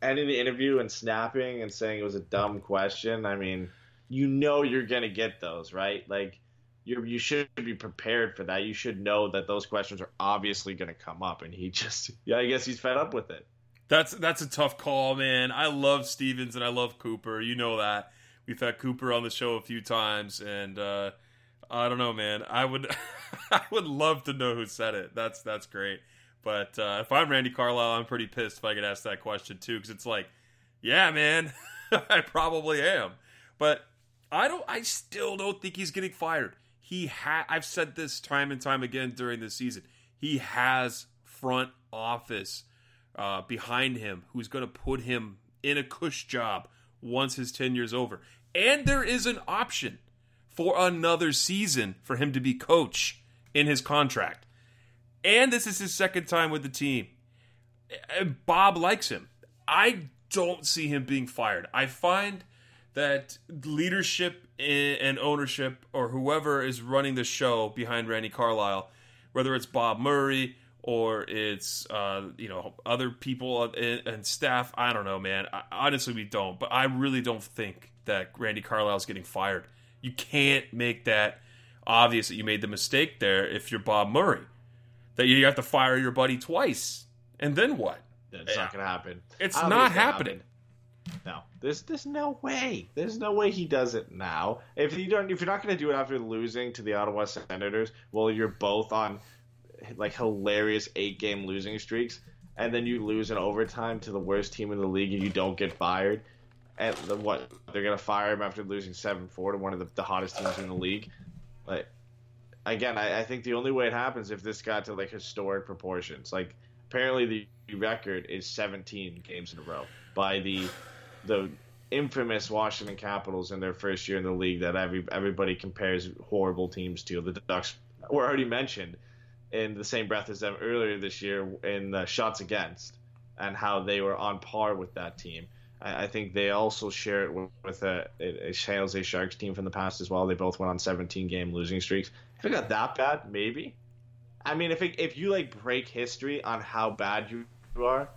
Ending the interview and snapping and saying it was a dumb question. I mean, you know you're gonna get those, right? Like, you you should be prepared for that. You should know that those questions are obviously gonna come up, and he just, yeah, I guess he's fed up with it. That's that's a tough call, man. I love Stephens and I love Cooper. You know that. We've had Cooper on the show a few times, and uh, I don't know, man. I would I would love to know who said it. That's that's great. But uh, if I'm Randy Carlyle, I'm pretty pissed if I get asked that question too, because it's like, yeah, man, I probably am. But I don't. I still don't think he's getting fired. He ha I've said this time and time again during the season. He has front office uh, behind him who's going to put him in a cush job once his tenure's over. And there is an option for another season for him to be coach in his contract. And this is his second time with the team. And Bob likes him. I don't see him being fired. I find that leadership and ownership, or whoever is running the show behind Randy Carlyle, whether it's Bob Murray or it's uh, you know other people and, and staff, I don't know, man. I, honestly, we don't. But I really don't think that Randy Carlyle is getting fired. You can't make that obvious that you made the mistake there if you're Bob Murray. That you have to fire your buddy twice, and then what? That's not gonna happen. It's not think it's gonna happening. happen. No, there's there's no way. There's no way he does it now. If you don't, if you're not gonna do it after losing to the Ottawa Senators, well, you're both on like hilarious eight game losing streaks, and then you lose in overtime to the worst team in the league, and you don't get fired. And the, what they're gonna fire him after losing seven four to one of the, the hottest teams in the league. Like again, I, I think the only way it happens if this got to like historic proportions. Like apparently the record is 17 games in a row by the the infamous Washington Capitals in their first year in the league that every everybody compares horrible teams to. The Ducks were already mentioned in the same breath as them earlier this year in the shots against and how they were on par with that team. I, I think they also share it with, with a, a San Jose Sharks team from the past as well. They both went on 17 game losing streaks. If it got that bad, maybe. I mean, if it, if you like break history on how bad you are,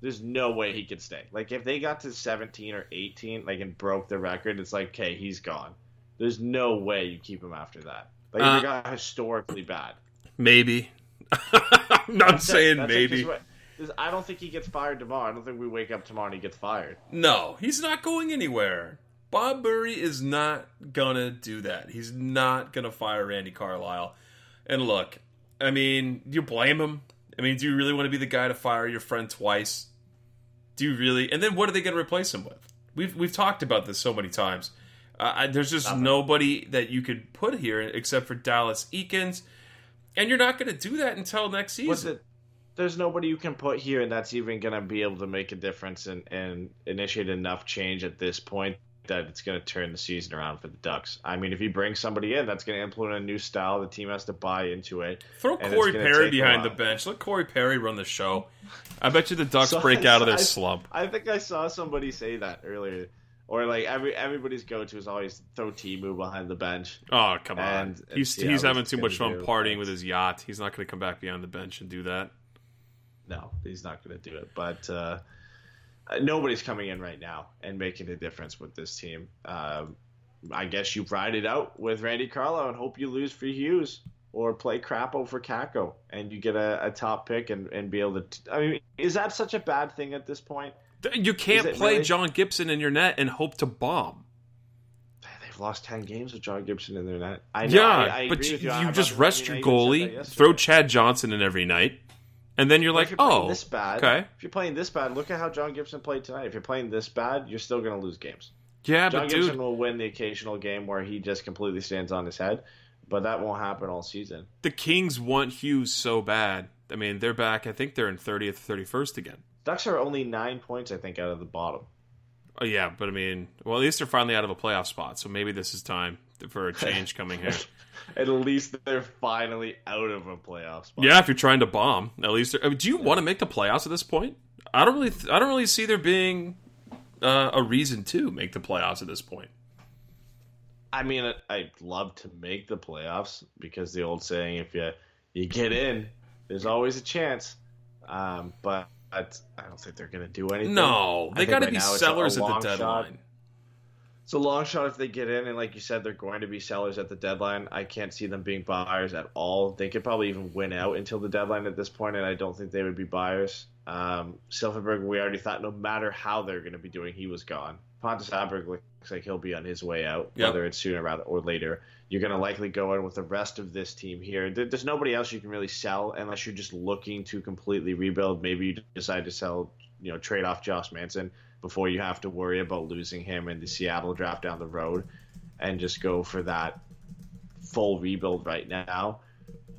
there's no way he could stay. Like if they got to 17 or 18, like and broke the record, it's like, okay, he's gone. There's no way you keep him after that. Like Uh, if it got historically bad. Maybe. I'm not That's saying it, maybe. I don't think he gets fired tomorrow. I don't think we wake up tomorrow and he gets fired. No, he's not going anywhere. Bob Murray is not gonna do that. He's not gonna fire Randy Carlyle. And look, I mean, you blame him? I mean, do you really want to be the guy to fire your friend twice? Do you really? And then what are they going to replace him with? We've we've talked about this so many times. Uh, I, there's just nobody that you could put here except for Dallas Eakins, and you're not going to do that until next season. it? There's nobody you can put here, and that's even going to be able to make a difference and, and initiate enough change at this point that it's going to turn the season around for the Ducks. I mean, if you bring somebody in, that's going to implement a new style. The team has to buy into it. Throw Corey Perry behind the bench. Let Corey Perry run the show. I bet you the Ducks So break I- out of their I- slump. I think I saw somebody say that earlier, or like every everybody's go to is always throw Teemu behind the bench. Oh come on! He's he's having too much fun do. partying with his yacht. He's not going to come back behind the bench and do that. No, he's not going to do it. But uh, nobody's coming in right now and making a difference with this team. Um, I guess you ride it out with Randy Carlo and hope you lose for Hughes. or play Crapo for Kakko, and you get a, a top pick and, and be able to. I mean, is that such a bad thing at this point? You can't play really? John Gibson in your net and hope to bomb. They've lost ten games with John Gibson in their net. I know, Yeah, I, I but agree you, you, I'm just rest your I even said that goalie, throw Chad Johnson in every night, and then you're like, you're oh, this bad, okay. If you're playing this bad, look at how John Gibson played tonight. If you're playing this bad, you're still going to lose games. yeah, John but Gibson dude, will win the occasional game where he just completely stands on his head, but that won't happen all season. the Kings want Hughes so bad. I mean, they're back. I think they're in 30th, 31st again. Ducks are only nine points, I think, out of the bottom. Oh yeah, but I mean, well, at least they're finally out of a playoff spot, so maybe this is time for a change coming here. At least they're finally out of a playoff spot. Yeah, if you're trying to bomb, at least. I mean, do you want to make the playoffs at this point? I don't really. I don't really see there being uh, a reason to make the playoffs at this point. I mean, I- I'd love to make the playoffs because the old saying, if you you get in, there's always a chance. Um, but I don't think they're going to do anything. No, they got to right be a- sellers a at the shot. deadline. It's a long shot if they get in, and like you said, they're going to be sellers at the deadline. I can't see them being buyers at all. They could probably even win out until the deadline at this point, and I don't think they would be buyers. Um, Silfverberg, we already thought no matter how they're going to be doing, he was gone. Pontus Aberg looks like he'll be on his way out, Yep. whether it's sooner rather or later. You're going to likely go in with the rest of this team here. There's nobody else you can really sell unless you're just looking to completely rebuild. Maybe you decide to sell, you know, trade off Josh Manson before you have to worry about losing him in the Seattle draft down the road and just go for that full rebuild right now.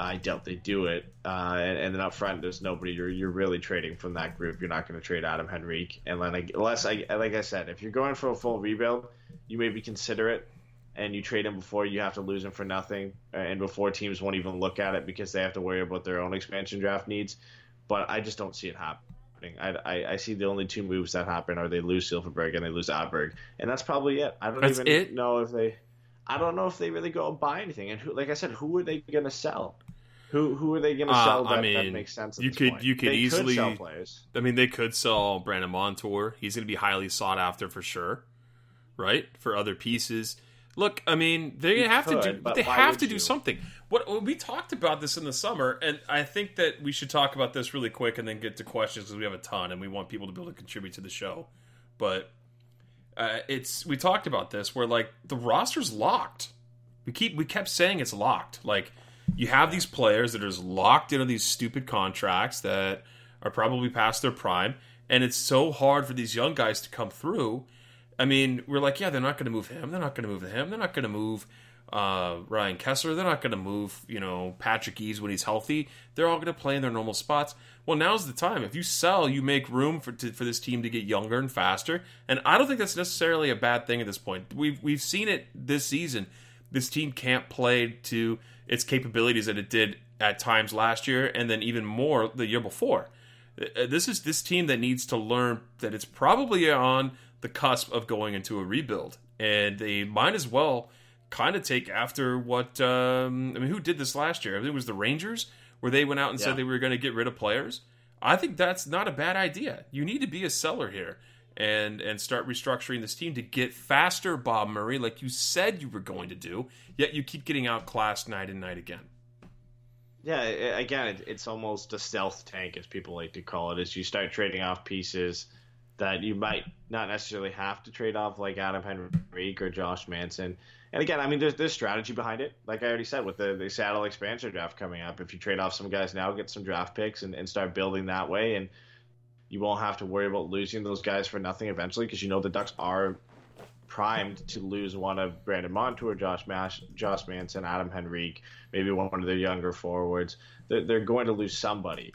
I doubt they do it. Uh, and, and then up front, there's nobody you're you're really trading from that group. You're not going to trade Adam Henrique, and like, unless I like I said, if you're going for a full rebuild, you maybe consider it, and you trade him before you have to lose him for nothing, and before teams won't even look at it because they have to worry about their own expansion draft needs. But I just don't see it happening. I, I, I see the only two moves that happen are they lose Silfverberg and they lose Aberg. and that's probably it. I don't That's even it? know if they. I don't know if they really go and buy anything. And who, like I said, who are they going to sell? Who who are they going to Uh, sell I that, mean, that makes sense? You could- point? you could They easily- sell players. I mean, they could sell Brandon Montour. He's going to be highly sought after for sure, right? For other pieces. Look, I mean, they You have to do. They have to do something. What we talked about this in the summer, and I think that we should talk about this really quick and then get to questions because we have a ton and we want people to be able to contribute to the show. But uh, it's we talked about this where like the roster's locked. We keep we kept saying it's locked. Like you have these players that are just locked into these stupid contracts that are probably past their prime, and it's so hard for these young guys to come through. I mean, we're like, yeah, they're not going to move him. They're not going to move him. They're not going to move uh, Ryan Kesler. They're not going to move, you know, Patrick Eaves when he's healthy. They're all going to play in their normal spots. Well, now's the time. If you sell, you make room for to, for this team to get younger and faster. And I don't think that's necessarily a bad thing at this point. We've we've seen it this season. This team can't play to its capabilities that it did at times last year, and then even more the year before. Uh, This is this team that needs to learn that it's probably on the cusp of going into a rebuild, and they might as well kind of take after what um, I mean. Who did this last year? I think it was the Rangers, where they went out and Yeah. said they were going to get rid of players. I think that's not a bad idea. You need to be a seller here and and start restructuring this team to get faster, Bob Murray, like you said you were going to do. Yet you keep getting outclassed night and night again. Yeah, again, it, it's almost a stealth tank, as people like to call it. Is you start trading off pieces that you might not necessarily have to trade off, like Adam Henrique or Josh Manson. And again, I mean, there's there's strategy behind it. Like I already said, with the, the Seattle expansion draft coming up, if you trade off some guys now, get some draft picks, and, and start building that way, and you won't have to worry about losing those guys for nothing eventually, because you know the Ducks are primed to lose one of Brandon Montour, Josh Mash, Josh Manson, Adam Henrique, maybe one of their younger forwards. They're, they're going to lose somebody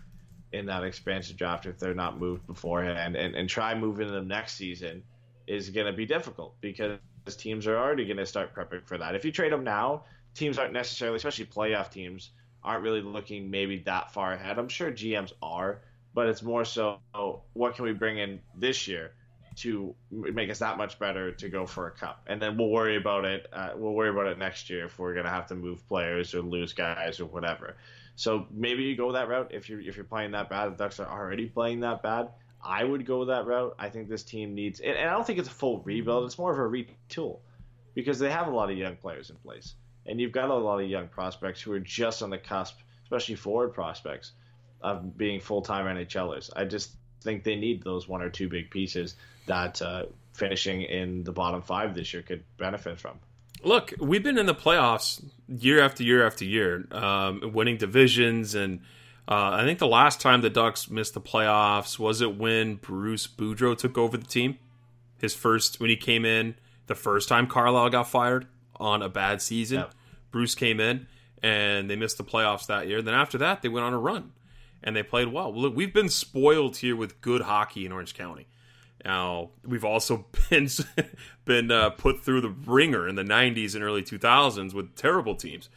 in that expansion draft if they're not moved beforehand. And, and try moving them next season is going to be difficult because teams are already going to start prepping for that. If you trade them now, teams aren't necessarily, especially playoff teams, aren't really looking maybe that far ahead. I'm sure GMs are, but it's more so what can we bring in this year to make us that much better to go for a cup, and then we'll worry about it. Uh, we'll worry about it next year if we're gonna have to move players or lose guys or whatever. So maybe you go that route if you're if you're playing that bad. The Ducks are already playing that bad. I would go that route. I think this team needs, and and I don't think it's a full rebuild. It's more of a retool because they have a lot of young players in place. and you've got a lot of young prospects who are just on the cusp, especially forward prospects, of being full time NHLers. I just think they need those one or two big pieces that uh, finishing in the bottom five this year could benefit from. Look, we've been in the playoffs year after year after year, um, winning divisions, and uh, I think the last time the Ducks missed the playoffs was it when Bruce Boudreau took over the team, his first when he came in the first time Carlyle got fired on a bad season. Bruce came in and they missed the playoffs that year. Then after that, they went on a run and they played well. Look, we've been spoiled here with good hockey in Orange County. Now we've also been been uh, put through the ringer in the '90s and early 2000s with terrible teams.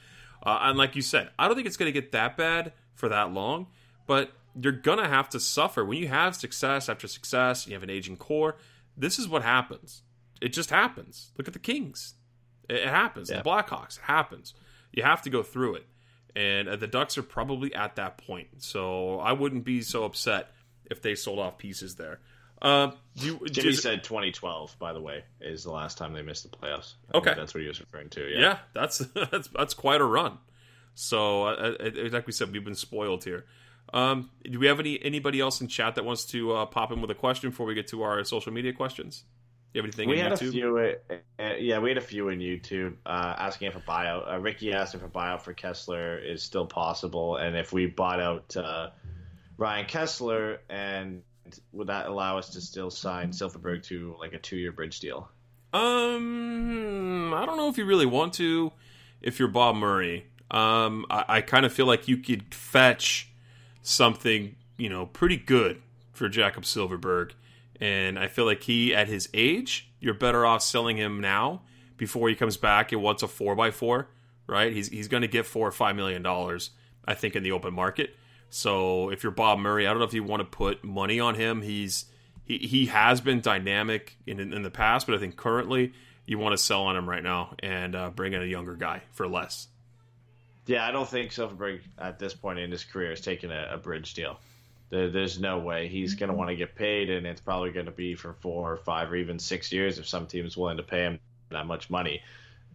Uh, and like you said, I don't think it's going to get that bad for that long, but you're gonna have to suffer when you have success after success. You have an aging core. This is what happens. It just happens. Look at the Kings. It, it happens. Yeah. The Blackhawks. It happens. You have to go through it, and uh, the Ducks are probably at that point. So I wouldn't be so upset if they sold off pieces there. Uh, you, Jimmy just- said 2012, by the way, is the last time they missed the playoffs. I Okay. that's what he was referring to. Yeah. yeah, that's that's that's quite a run. So, uh, uh, like we said, we've been spoiled here. Um, do we have any anybody else in chat that wants to uh, pop in with a question before we get to our social media questions? You have anything we had YouTube? a few. Uh, uh, yeah, we had a few in YouTube uh, asking if a buyout. Uh, Ricky asked if a buyout for Kesler is still possible, and if we bought out uh, Ryan Kesler, and would that allow us to still sign Silfverberg to like a two-year bridge deal? Um, I don't know if you really want to. If you're Bob Murray, um, I, I kind of feel like you could fetch something, you know, pretty good for Jakob Silfverberg, and I feel like he, at his age, you're better off selling him now before he comes back and wants a four by four, right? He's he's going to get four or five million dollars, I think, in the open market. So if you're Bob Murray, I don't know if you want to put money on him. He's he, he has been dynamic in, in the past, but I think currently you want to sell on him right now and uh, bring in a younger guy for less. Yeah, I don't think Silfverberg at this point in his career is taking a, a bridge deal. There, there's no way he's going to want to get paid, and it's probably going to be for four or five or even six years if some team is willing to pay him that much money.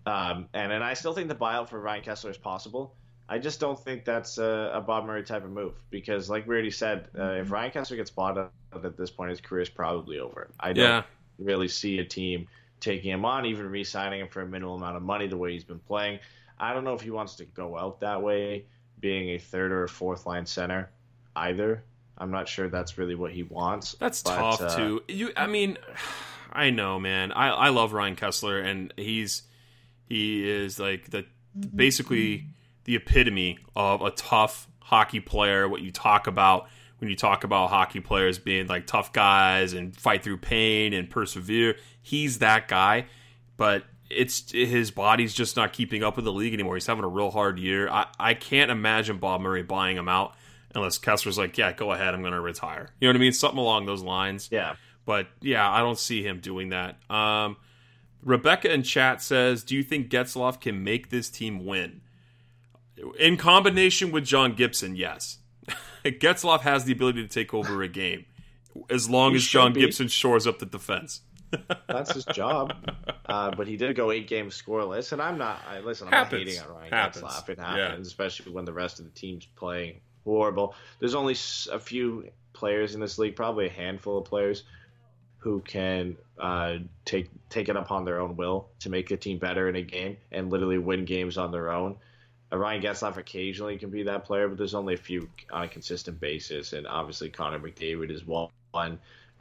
Um, and and I still think the buyout for Ryan Kesler is possible. I just don't think that's a, a Bob Murray type of move because, like we already said, uh, if Ryan Kesler gets bought out at this point, his career is probably over. I don't Yeah. really see a team taking him on, even re-signing him for a minimal amount of money the way he's been playing. I don't know if he wants to go out that way, being a third or a fourth line center either. I'm not sure that's really what he wants. That's but, tough uh, too. You, I mean, I know, man. I I love Ryan Kesler, and he's he is like the basically the epitome of a tough hockey player. What you talk about when you talk about hockey players being like tough guys and fight through pain and persevere. He's that guy, but it's his body's just not keeping up with the league anymore. He's having a real hard year. I, I can't imagine Bob Murray buying him out unless Kesler's like, yeah, go ahead, I'm going to retire. You know what I mean? Something along those lines. Yeah. But yeah, I don't see him doing that. Um, Rebecca in chat says, "Do you think Getzlaf can make this team win?" In combination with John Gibson, yes. Getzlaf has the ability to take over a game as long He as John be. Gibson shores up the defense. That's his job. Uh, but he did go eight games scoreless, and I'm not. I, listen, I'm Happens. not hating on Ryan Happens. Getzlaf. It Yeah. happens, especially when the rest of the team's playing horrible. There's only a few players in this league, probably a handful of players, who can uh, take take it upon their own will to make a team better in a game and literally win games on their own. Uh, Ryan Getzlaf occasionally can be that player, but there's only a few on a consistent basis, and obviously Connor McDavid is one.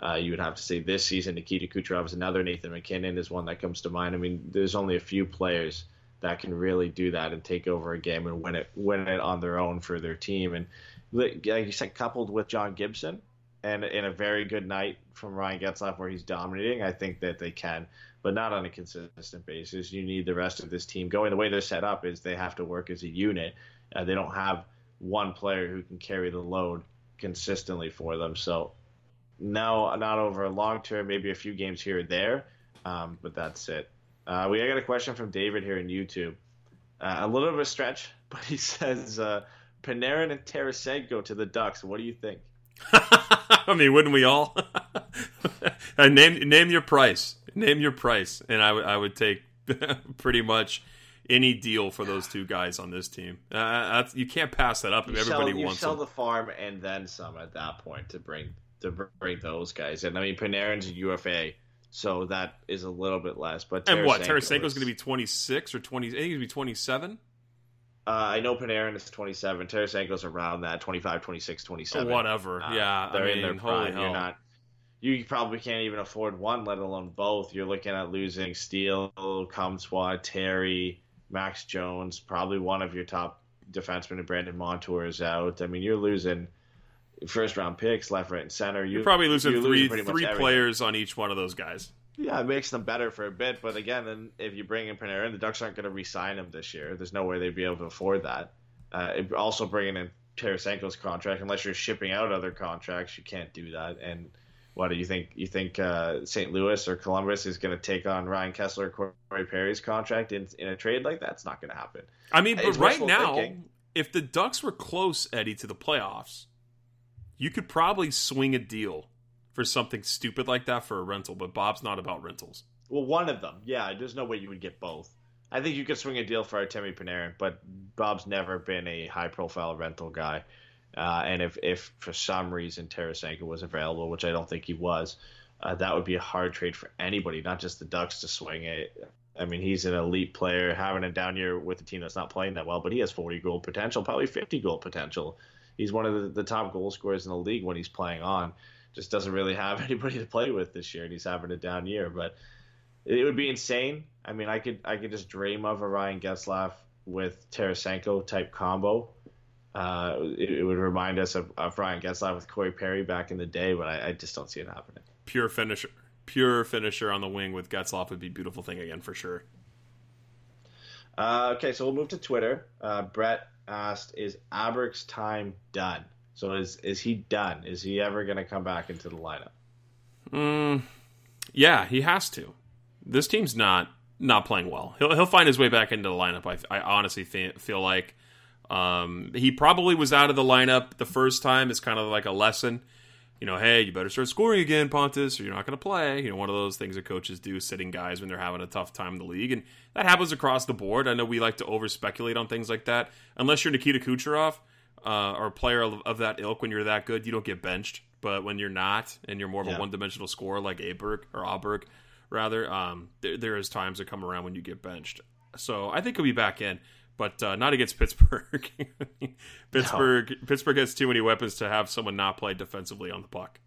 Uh, you would have to say this season, Nikita Kucherov is another. Nathan MacKinnon is one that comes to mind. I mean, there's only a few players that can really do that and take over a game and win it, win it on their own for their team. And like you said, coupled with John Gibson and in a very good night from Ryan Getzlaf where he's dominating, I think that they can, but not on a consistent basis. You need the rest of this team going. The way they're set up is they have to work as a unit. Uh, they don't have one player who can carry the load consistently for them. So no, not over a long term, maybe a few games here or there, um, but that's it. Uh, we got a question from David here in YouTube. Uh, a little bit of a stretch, but he says uh, Panarin and Tarasenko to the Ducks. What do you think? I mean, wouldn't we all? Uh, name name your price. Name your price, and I would I would take pretty much any deal for those two guys on this team. Uh, that's, you can't pass that up if You everybody sell, you wants sell them. the farm and then some at that point to bring to bring those guys. And I mean, Panarin's a UFA, so that is a little bit less. But and what? Tarasenko is- going to be 26 or 20? I think he's going to be 27. Uh, I know Panarin is 27. Tarasenko's around that 25, 26, 27. Whatever. Uh, yeah, they're I mean, in their prime. You're not. You probably can't even afford one, let alone both. You're looking at losing Steele, Comtois, Terry, Max Jones, probably one of your top defensemen, and Brandon Montour is out. I mean, you're losing first round picks left, right, and center. You, You're probably losing three three players on each one of those guys. Yeah, it makes them better for a bit, but again, then if you bring in Panarin, the Ducks aren't going to re-sign him this year. There's no way they'd be able to afford that. Uh, also, bringing in Tarasenko's contract, unless you're shipping out other contracts, you can't do that. And what do you think? You think uh, St. Louis or Columbus is going to take on Ryan Kesler, or Corey Perry's contract in, in a trade like that? It's not going to happen. I mean, but It's right now, thinking. if the Ducks were close, Eddie, to the playoffs, you could probably swing a deal for something stupid like that for a rental. But Bob's not about rentals. Well, one of them, yeah. There's no way you would get both. I think you could swing a deal for Artemi Panarin, but Bob's never been a high-profile rental guy. Uh, and if, if for some reason Tarasenko was available, which I don't think he was, uh, that would be a hard trade for anybody, not just the Ducks to swing it. I mean, he's an elite player, having a down year with a team that's not playing that well, but he has 40 goal potential, probably 50 goal potential. He's one of the, the top goal scorers in the league when he's playing on. Just doesn't really have anybody to play with this year, and he's having a down year. But it would be insane. I mean, I could I could just dream of a Ryan Getzlaf with Tarasenko type combo. Uh, it, it would remind us of, of Ryan Getzlaf with Corey Perry back in the day, but I, I just don't see it happening. Pure finisher, pure finisher on the wing with Getzlaf would be a beautiful thing again for sure. Uh, okay, so we'll move to Twitter. Uh, Brett asked, "Is Aberg's time done? So is is he done? Is he ever going to come back into the lineup?" Mm, yeah, he has to. This team's not not playing well. He'll he'll find his way back into the lineup. I, I honestly fe- feel like um, he probably was out of the lineup the first time. It's kind of like a lesson. You know, hey, you better start scoring again, Pontus, or you're not going to play. You know, one of those things that coaches do, sitting guys when they're having a tough time in the league, and that happens across the board. I know we like to over speculate on things like that. Unless you're Nikita Kucherov uh, or a player of, of that ilk, when you're that good, you don't get benched. But when you're not, and you're more of a one-dimensional scorer like Aberg or Alberg, rather, um, there, there is times that come around when you get benched. So I think he'll be back in, but uh, not against Pittsburgh. Pittsburgh Pittsburgh has too many weapons to have someone not play defensively on the puck.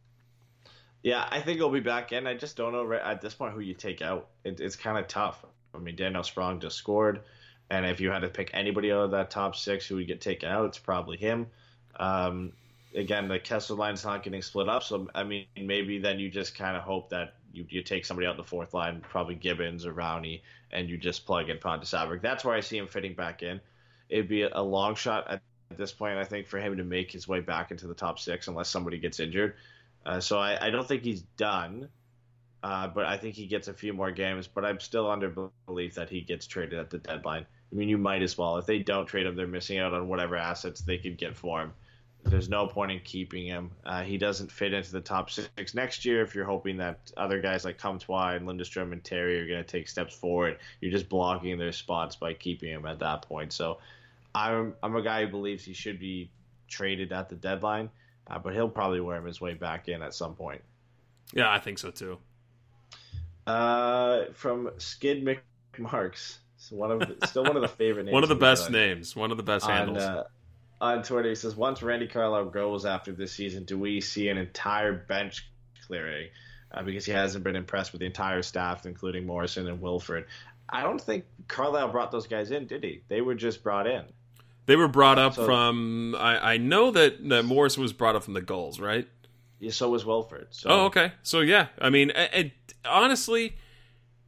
Yeah, I think he'll be back in. I just don't know right at this point who you take out. It, it's kind of tough. I mean, Daniel Sprong just scored, and if you had to pick anybody out of that top six who would get taken out, it's probably him. Um, again, the Kesler line's not getting split up, so I mean, maybe then you just kind of hope that you, you take somebody out in the fourth line, probably Gibbons or Rowney, and you just plug in Pontus Aberg. That's where I see him fitting back in. It'd be a long shot at this point, I think, for him to make his way back into the top six unless somebody gets injured. Uh, so I, I don't think he's done, uh, but I think he gets a few more games. But I'm still under belief that he gets traded at the deadline. I mean, you might as well. If they don't trade him, they're missing out on whatever assets they could get for him. There's no point in keeping him. Uh, he doesn't fit into the top six next year. If you're hoping that other guys like Comtois and Lindstrom and Terry are going to take steps forward, you're just blocking their spots by keeping him at that point. So I'm I'm a guy who believes he should be traded at the deadline, uh, but he'll probably worm his way back in at some point. Yeah, I think so too. Uh, from Skid McMarks, one of the, still one of the favorite names. One of the best names. One of the best handles. uh, on Twitter. He says, "Once Randy Carlyle goes after this season, do we see an entire bench clearing? Uh, because he hasn't been impressed with the entire staff, including Morrison and Wilford. I don't think Carlyle brought those guys in, did he? They were just brought in. They were brought up So- from. I, I know that that Morrison was brought up from the Gulls, right? Yeah, so was Wilford. So Oh, okay. So yeah, I mean, it, it, honestly,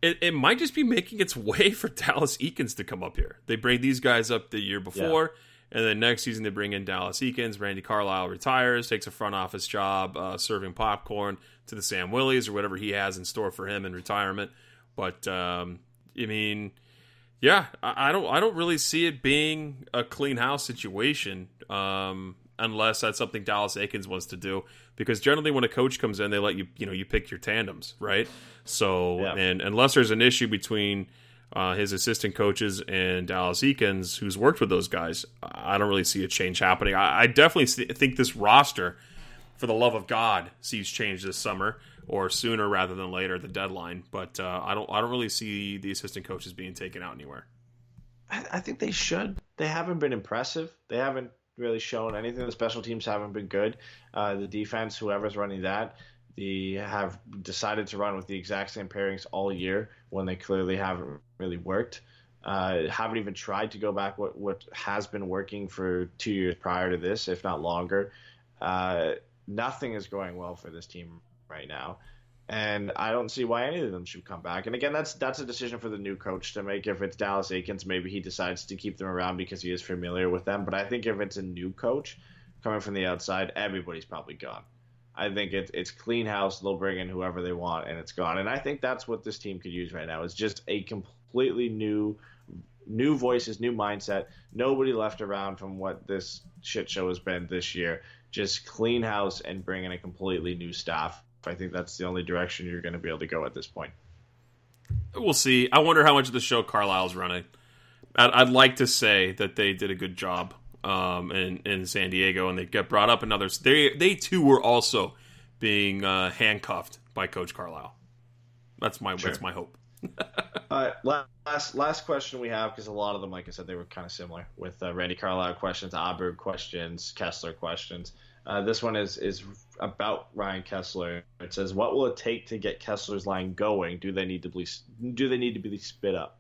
it, it might just be making its way for Dallas Eakins to come up here. They bring these guys up the year before, and then next season they bring in Dallas Eakins. Randy Carlyle retires, takes a front office job uh, serving popcorn to the Samuelis or whatever he has in store for him in retirement. But um, I mean, yeah, I, I don't, I don't really see it being a clean house situation. Um, unless that's something Dallas Eakins wants to do. Because generally, when a coach comes in, they let you, you know, you pick your tandems, right? So, Yeah. and unless there's an issue between uh, his assistant coaches and Dallas Eakins, who's worked with those guys, I don't really see a change happening. I, I definitely see, think this roster, for the love of God, sees change this summer or sooner rather than later, the deadline. But uh, I don't I don't really see the assistant coaches being taken out anywhere. I, I think they should. They haven't been impressive. They haven't really shown anything. The special teams haven't been good. Uh, the defense, whoever's running that, they have decided to run with the exact same pairings all year when they clearly haven't really worked. Uh, haven't even tried to go back what what has been working for two years prior to this, if not longer. Uh, nothing is going well for this team right now, and I don't see why any of them should come back. And again, that's that's a decision for the new coach to make. If it's Dallas Eakins, maybe he decides to keep them around because he is familiar with them. But I think if it's a new coach coming from the outside, everybody's probably gone. I think it's it's clean house. They'll bring in whoever they want, and it's gone. And I think that's what this team could use right now. Is just a completely new, new voices, new mindset. Nobody left around from what this shit show has been this year. Just clean house and bring in a completely new staff. I think that's the only direction you're going to be able to go at this point. We'll see. I wonder how much of the show Carlyle's running. I'd, I'd like to say that they did a good job um, in in San Diego, and they get brought up in others. They they too were also being uh, handcuffed by Coach Carlyle. That's my Sure. that's my hope. All right, last last question we have because a lot of them, like I said, they were kind of similar with uh, Randy Carlyle questions, Aberg questions, Kesler questions. Uh, this one is is about Ryan Kesler. It says, "What will it take to get Kesler's line going? Do they need to be do they need to be spit up?"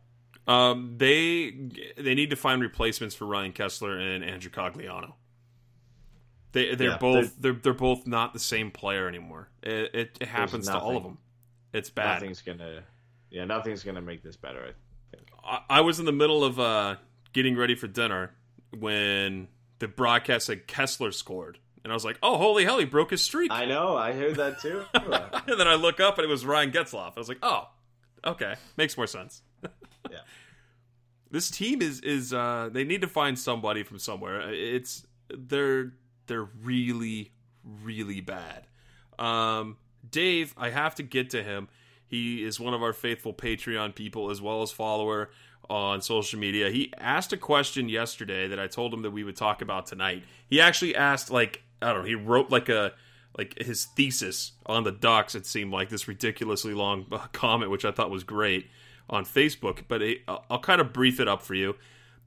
Um, they they need to find replacements for Ryan Kesler and Andrew Cogliano. They they're Yeah, both they're, they're both not the same player anymore. It it, it happens to all of them. It's bad. Nothing's gonna, yeah, nothing's gonna make this better. I, I was in the middle of uh, getting ready for dinner when the broadcast said Kesler scored, and I was like, "Oh, holy hell, he broke his streak!" I know, I heard that too. and then I look up and it was Ryan Getzlaf. I was like, "Oh, okay, makes more sense." Yeah. This team is is uh, they need to find somebody from somewhere. It's they're they're really really bad. Um, Dave, I have to get to him. He is one of our faithful Patreon people as well as follower on social media. He asked a question yesterday that I told him that we would talk about tonight. He actually asked like I don't know, he wrote like a like his thesis on the Ducks. It seemed like this ridiculously long uh, comment, which I thought was great on Facebook. But it, I'll, kind of brief it up for you.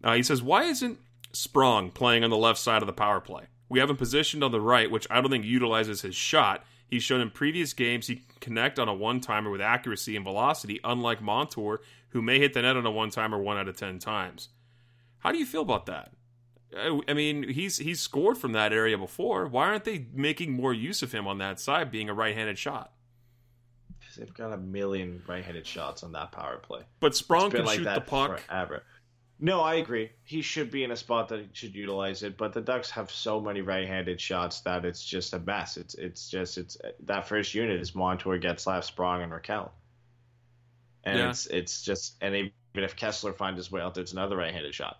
Uh, he says, "Why isn't Sprong playing on the left side of the power play? We have him positioned on the right, which I don't think utilizes his shot. He's shown in previous games he can connect on a one timer with accuracy and velocity, unlike Montour, who may hit the net on a one timer one out of ten times. How do you feel about that? I mean, he's he's scored from that area before. Why aren't they making more use of him on that side, being a right-handed shot? They've got a million right-handed shots on that power play. But Sprong can like shoot that the puck. forever. No, I agree. He should be in a spot that he should utilize it, but the Ducks have so many right-handed shots that it's just a mess. It's it's just it's that first unit is Montour, Getzlaf, Sprong, and Rakell, and Yeah. it's it's just and even if Kesler finds his way out, there's another right-handed shot.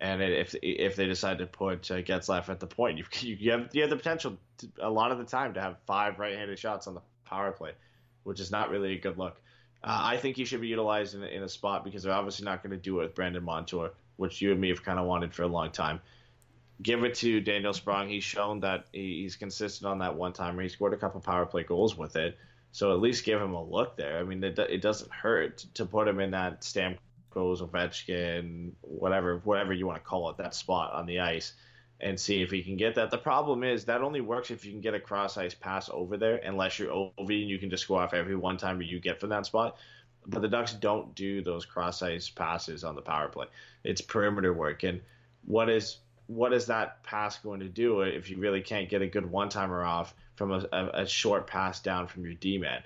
And if if they decide to put uh, Getzlaf at the point, you, you you have you have the potential to, a lot of the time to have five right-handed shots on the power play, which is not really a good look. Uh, I think he should be utilized in, in a spot because they're obviously not going to do it with Brandon Montour, which you and me have kind of wanted for a long time. Give it to Daniel Sprong. He's shown that he- he's consistent on that one timer. He scored a couple power play goals with it, so at least give him a look there. I mean, it, it doesn't hurt to put him in that Stamkos, Ovechkin, whatever, whatever you want to call it, that spot on the ice, and see if he can get that. The problem is that only works if you can get a cross ice pass over there, unless you're Ovi and you can just go off every one timer you get from that spot. But the Ducks don't do those cross ice passes on the power play. It's perimeter work, and what is what is that pass going to do if you really can't get a good one timer off from a, a, a short pass down from your D man?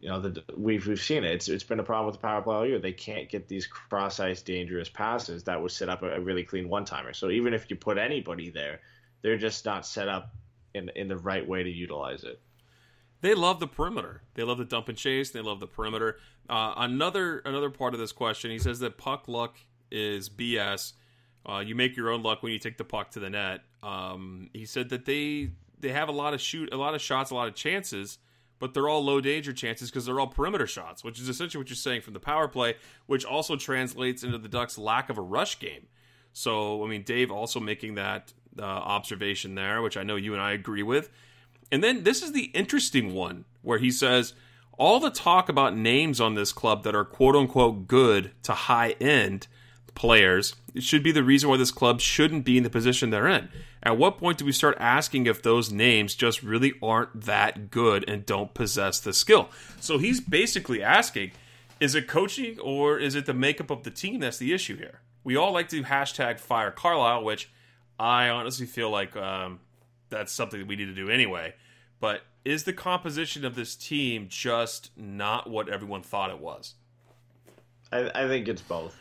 You know, the, we've we've seen it. It's it's been a problem with the power play all year. They can't get these cross ice dangerous passes that would set up a, a really clean one timer. So even if you put anybody there, they're just not set up in in the right way to utilize it. They love the perimeter. They love the dump and chase. They love the perimeter. Uh, another another part of this question, he says that puck luck is BS. Uh, you make your own luck when you take the puck to the net. Um, he said that they they have a lot of shoot, a lot of shots, a lot of chances, but they're all low danger chances because they're all perimeter shots, which is essentially what you're saying from the power play, which also translates into the Ducks' lack of a rush game. So, I mean, Dave also making that uh, observation there, which I know you and I agree with. And then this is the interesting one where he says all the talk about names on this club that are quote unquote good to high end players it should be the reason why this club shouldn't be in the position they're in. At what point do we start asking if those names just really aren't that good and don't possess the skill? So he's basically asking is it coaching or is it the makeup of the team that's the issue here? We all like to hashtag fire Carlyle, which I honestly feel like um, that's something that we need to do anyway. But is the composition of this team just not what everyone thought it was? I, I think it's both.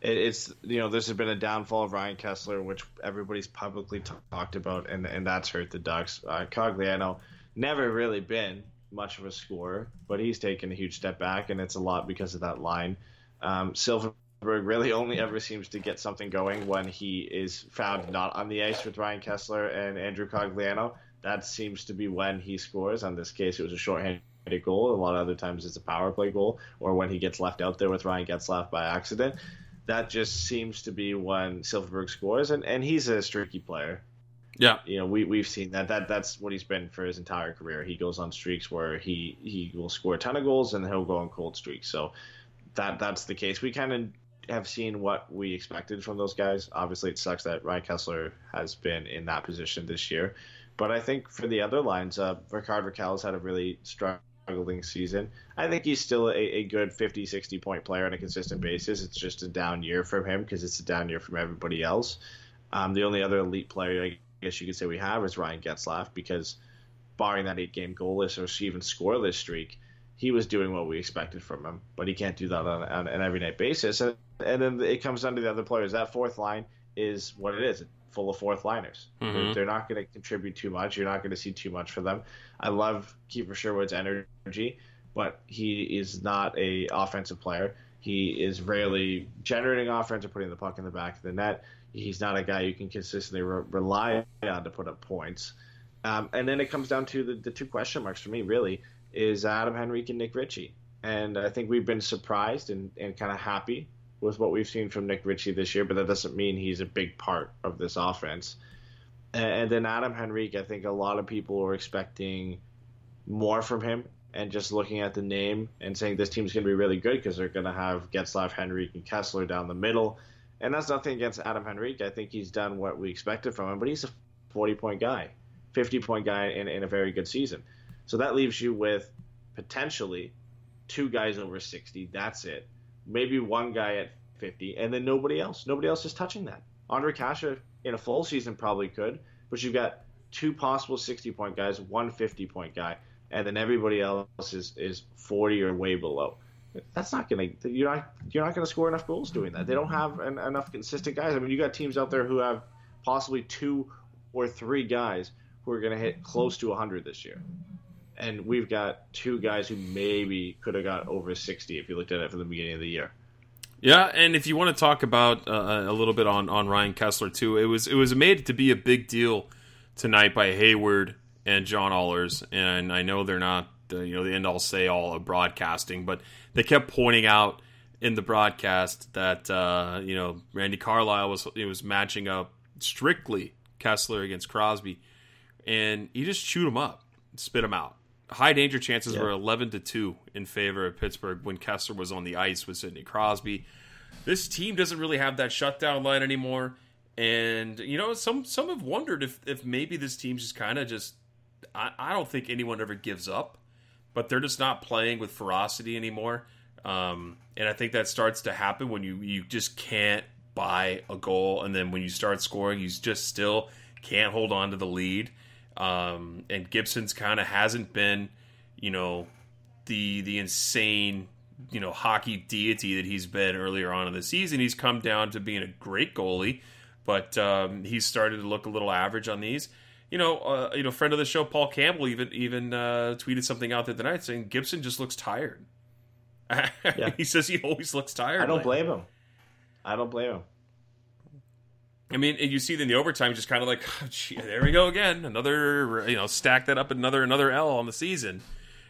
It, it's you know this has been a downfall of Ryan Kesler, which everybody's publicly t- talked about, and and that's hurt the Ducks. Uh, Cogliano never really been much of a scorer, but he's taken a huge step back, and it's a lot because of that line. Um, Silfverberg really only ever seems to get something going when he is found not on the ice with Ryan Kesler and Andrew Cogliano. That seems to be when he scores. On this case, it was a shorthanded goal. A lot of other times, it's a power play goal, or when he gets left out there with Ryan Getzlaf by accident. That just seems to be when Silfverberg scores, and, and he's a streaky player. Yeah. You know, we we've seen that. That that's what he's been for his entire career. He goes on streaks where he he will score a ton of goals and he'll go on cold streaks. So that that's the case. We kind of have seen what we expected from those guys. Obviously, it sucks that Ryan Kesler has been in that position this year. But I think for the other lines, uh, Rickard Rakell has had a really struggling season. I think he's still a, a good 50, 60 point player on a consistent basis. It's just a down year from him because it's a down year from everybody else. Um, the only other elite player I guess you could say we have is Ryan Getzlaf because barring that eight game goalless or even scoreless streak, he was doing what we expected from him, but he can't do that on, on an every night basis. And, and then it comes down to the other players. That fourth line is what it is full of fourth liners. Mhm. They're, they're not going to contribute too much. You're not going to see too much for them. I love Kiefer Sherwood's energy, but he is not a offensive player. He is rarely generating offense or putting the puck in the back of the net. He's not a guy you can consistently re- rely on to put up points. Um, and then it comes down to the, the two question marks for me, really, is Adam Henrique and Nick Ritchie. And I think we've been surprised and, and kind of happy with what we've seen from Nick Ritchie this year, but that doesn't mean he's a big part of this offense. And, then Adam Henrique, I think a lot of people were expecting more from him and just looking at the name and saying this team's going to be really good because they're going to have Getzlaf, Henrique, and Kesler down the middle. And that's nothing against Adam Henrique. I think he's done what we expected from him, but he's a 40 point guy, 50 point guy in, in a very good season. So that leaves you with potentially two guys over 60. That's it. Maybe one guy at 50, and then nobody else. Nobody else is touching that. Ondrej Kase in a full season probably could, but you've got two possible 60 point guys, one 50 point guy, and then everybody else is, is 40 or way below. That's not gonna. You're not. You're not gonna score enough goals doing that. They don't have an, enough consistent guys. I mean, you got teams out there who have possibly two or three guys who are gonna hit close to 100 this year, and we've got two guys who maybe could have got over 60 if you looked at it from the beginning of the year. Yeah, and if you want to talk about uh, a little bit on, on Ryan Kesler too, it was it was made to be a big deal tonight by Hayward and John Ahlers, and I know they're not the you know the end all say all of broadcasting, but they kept pointing out in the broadcast that uh, you know Randy Carlyle was it was matching up strictly Kesler against Crosby, and he just chewed him up, spit him out. High danger chances Yeah. were eleven to two in favor of Pittsburgh when Kesler was on the ice with Sidney Crosby. This team doesn't really have that shutdown line anymore, and you know some some have wondered if if maybe this team's just kind of just. I, I don't think anyone ever gives up, but they're just not playing with ferocity anymore. Um, and I think that starts to happen when you you just can't buy a goal, and then when you start scoring, you just still can't hold on to the lead. Um, and Gibson's kind of hasn't been, you know, the the insane you know hockey deity that he's been earlier on in the season. He's come down to being a great goalie, but um, he's started to look a little average on these. You know, uh, you know, friend of the show Paul Campbell even even uh, tweeted something out there tonight saying Gibson just looks tired. yeah. he says he always looks tired. I don't lately. blame him. I don't blame him. I mean, you see in the overtime, just kind of like, oh, gee, there we go again, another, you know, stack that up another another L on the season.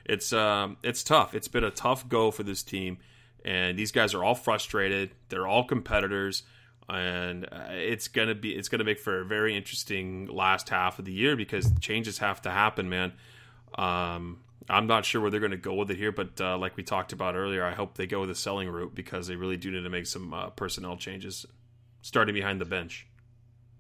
it's um, it's tough. It's been a tough go for this team, and these guys are all frustrated. They're all competitors, and uh, it's gonna be it's gonna make for a very interesting last half of the year because changes have to happen, man. Um, I'm not sure where they're going to go with it here, but uh, like we talked about earlier, I hope they go with the selling route because they really do need to make some uh, personnel changes, starting behind the bench.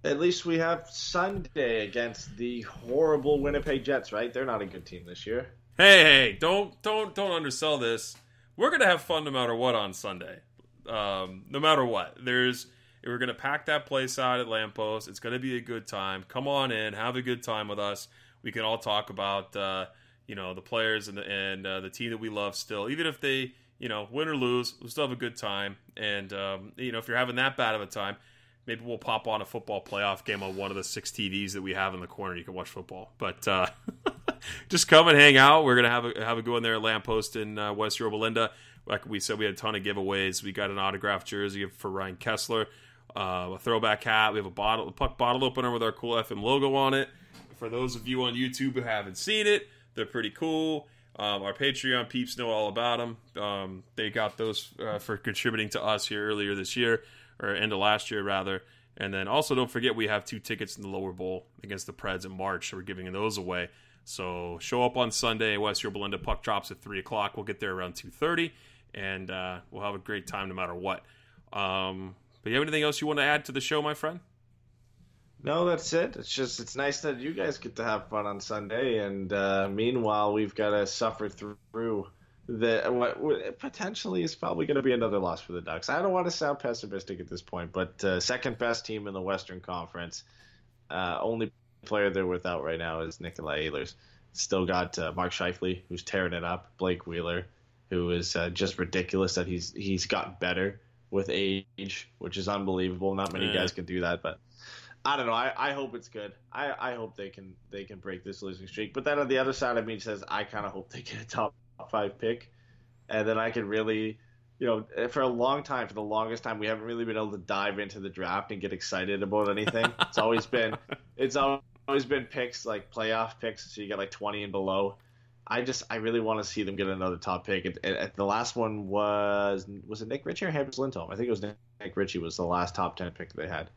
At least we have Sunday against the horrible Winnipeg Jets, right? They're not a good team this year. Hey, hey, don't don't don't undersell this. We're gonna have fun no matter what on Sunday. Um, no matter what, there's we're gonna pack that place out at Lamppost. It's gonna be a good time. Come on in, have a good time with us. We can all talk about uh, you know the players and the and uh, the team that we love still, even if they you know win or lose, we'll still have a good time. And um, you know if you're having that bad of a time, maybe we'll pop on a football playoff game on one of the six TVs that we have in the corner. You can watch football, but uh, just come and hang out. We're gonna have a have a go in there at Lamppost in uh, West Yorba Linda. Like we said, we had a ton of giveaways. We got an autographed jersey for Ryan Kesler, uh, a throwback hat. We have a bottle, a puck bottle opener with our cool FM logo on it. For those of you on YouTube who haven't seen it, they're pretty cool. Um, our Patreon peeps know all about them. Um, they got those uh, for contributing to us here earlier this year, or end of last year rather. And then also don't forget we have two tickets in the lower bowl against the Preds in March. So we're giving those away. So show up on Sunday. West Yorba Linda puck drops at three o'clock. We'll get there around two thirty, and uh, we'll have a great time no matter what. Um, but you have anything else you want to add to the show, my friend? No, that's it. It's just it's nice that you guys get to have fun on Sunday, and uh, meanwhile we've got to suffer through the what, what potentially is probably going to be another loss for the Ducks. I don't want to sound pessimistic at this point, but uh, second best team in the Western Conference. Uh, only player they're without right now is Nikolai Ehlers. Still got uh, Mark Scheifele, who's tearing it up. Blake Wheeler, who is uh, just ridiculous that he's he's got better with age, which is unbelievable. Not many Yeah. guys can do that, but I don't know. I, I hope it's good. I, I hope they can they can break this losing streak. But then on the other side of me says I kind of hope they get a top five pick, and then I can really, you know, eh, for a long time, for the longest time, we haven't really been able to dive into the draft and get excited about anything. it's always been it's always been picks like playoff picks, so you get like twenty and below. I just I really want to see them get another top pick. The last one was was it Nick Ritchie or Hampus Lindholm? I think it was Nick Ritchie was the last top ten pick they had.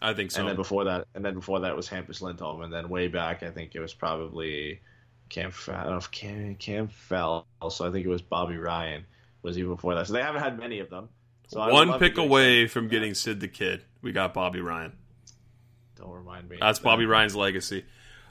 I think so. And then before that, and then before that was Hampus Lindholm, and then way back, I think it was probably Cam. I don't know if Cam Cam fell, so I think it was Bobby Ryan was even before that. So they haven't had many of them. So One pick away from getting Sid the Kid. We got Bobby Ryan. Don't remind me. That's Bobby Ryan's legacy.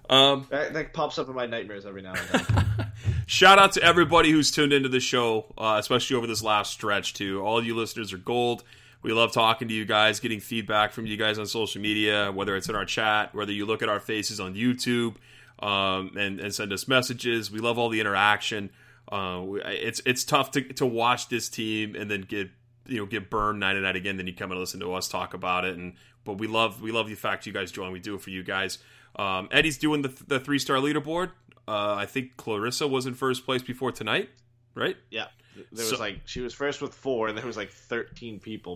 Um, That, that pops up in my nightmares every now and then. shout out to everybody who's tuned into the show, uh, especially over this last stretch. Too, all you listeners are gold. We love talking to you guys, getting feedback from you guys on social media, whether it's in our chat, whether you look at our faces on YouTube, um, and, and send us messages. We love all the interaction. Uh, it's it's tough to to watch this team and then get you know get burned night and night again. Then you come and listen to us talk about it, and but we love we love the fact you guys join. We do it for you guys. Um, Eddie's doing the the three star leaderboard. Uh, I think Clarissa was in first place before tonight, right? yeah, there was So- like she was first with four, and there was like thirteen people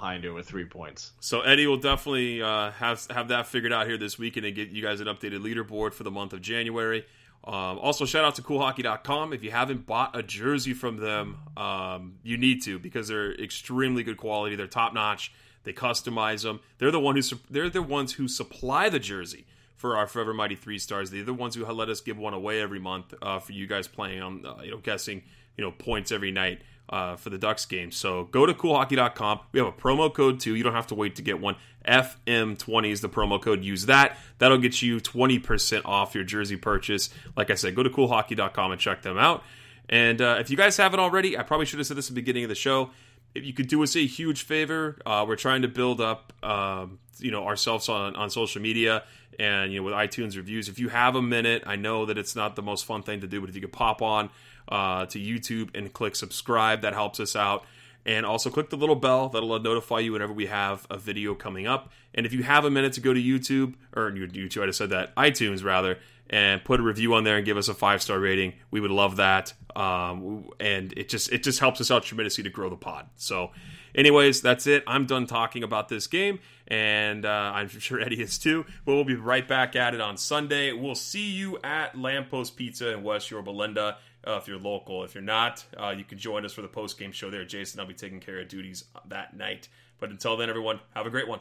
behind her with three points. So Eddie will definitely uh, have have that figured out here this weekend and get you guys an updated leaderboard for the month of January. Um, also, shout out to CoolHockey.com. If you haven't bought a jersey from them, um, you need to because they're extremely good quality. They're top notch. They customize them. They're the one who su- they're the ones who supply the jersey for our Forever Mighty Three Stars. They're the ones who let us give one away every month uh, for you guys playing on uh, you know guessing you know points every night uh, for the Ducks game. So go to coolhockey.com. We have a promo code too. You don't have to wait to get one. FM20 is the promo code. Use that. That'll get you 20% off your jersey purchase. Like I said, go to coolhockey.com and check them out. And uh, if you guys haven't already, I probably should have said this at the beginning of the show. If you could do us a huge favor, uh, we're trying to build up, um, you know, ourselves on, on social media and you know with iTunes reviews. If you have a minute, I know that it's not the most fun thing to do, but if you could pop on uh, to YouTube and click subscribe, that helps us out. And also click the little bell that'll notify you whenever we have a video coming up. And if you have a minute to go to YouTube or YouTube, I just said that iTunes rather, and put a review on there and give us a five star rating, we would love that. Um, and it just it just helps us out tremendously to grow the pod. So Anyways, that's it. I'm done talking about this game, and uh, I'm sure Eddie is too. But we'll be right back at it on Sunday. We'll see you at Lamppost Pizza in West Yorba Linda. Uh, if you're local, if you're not, uh, you can join us for the post game show there. Jason, I'll be taking care of duties that night. But until then, everyone, have a great one.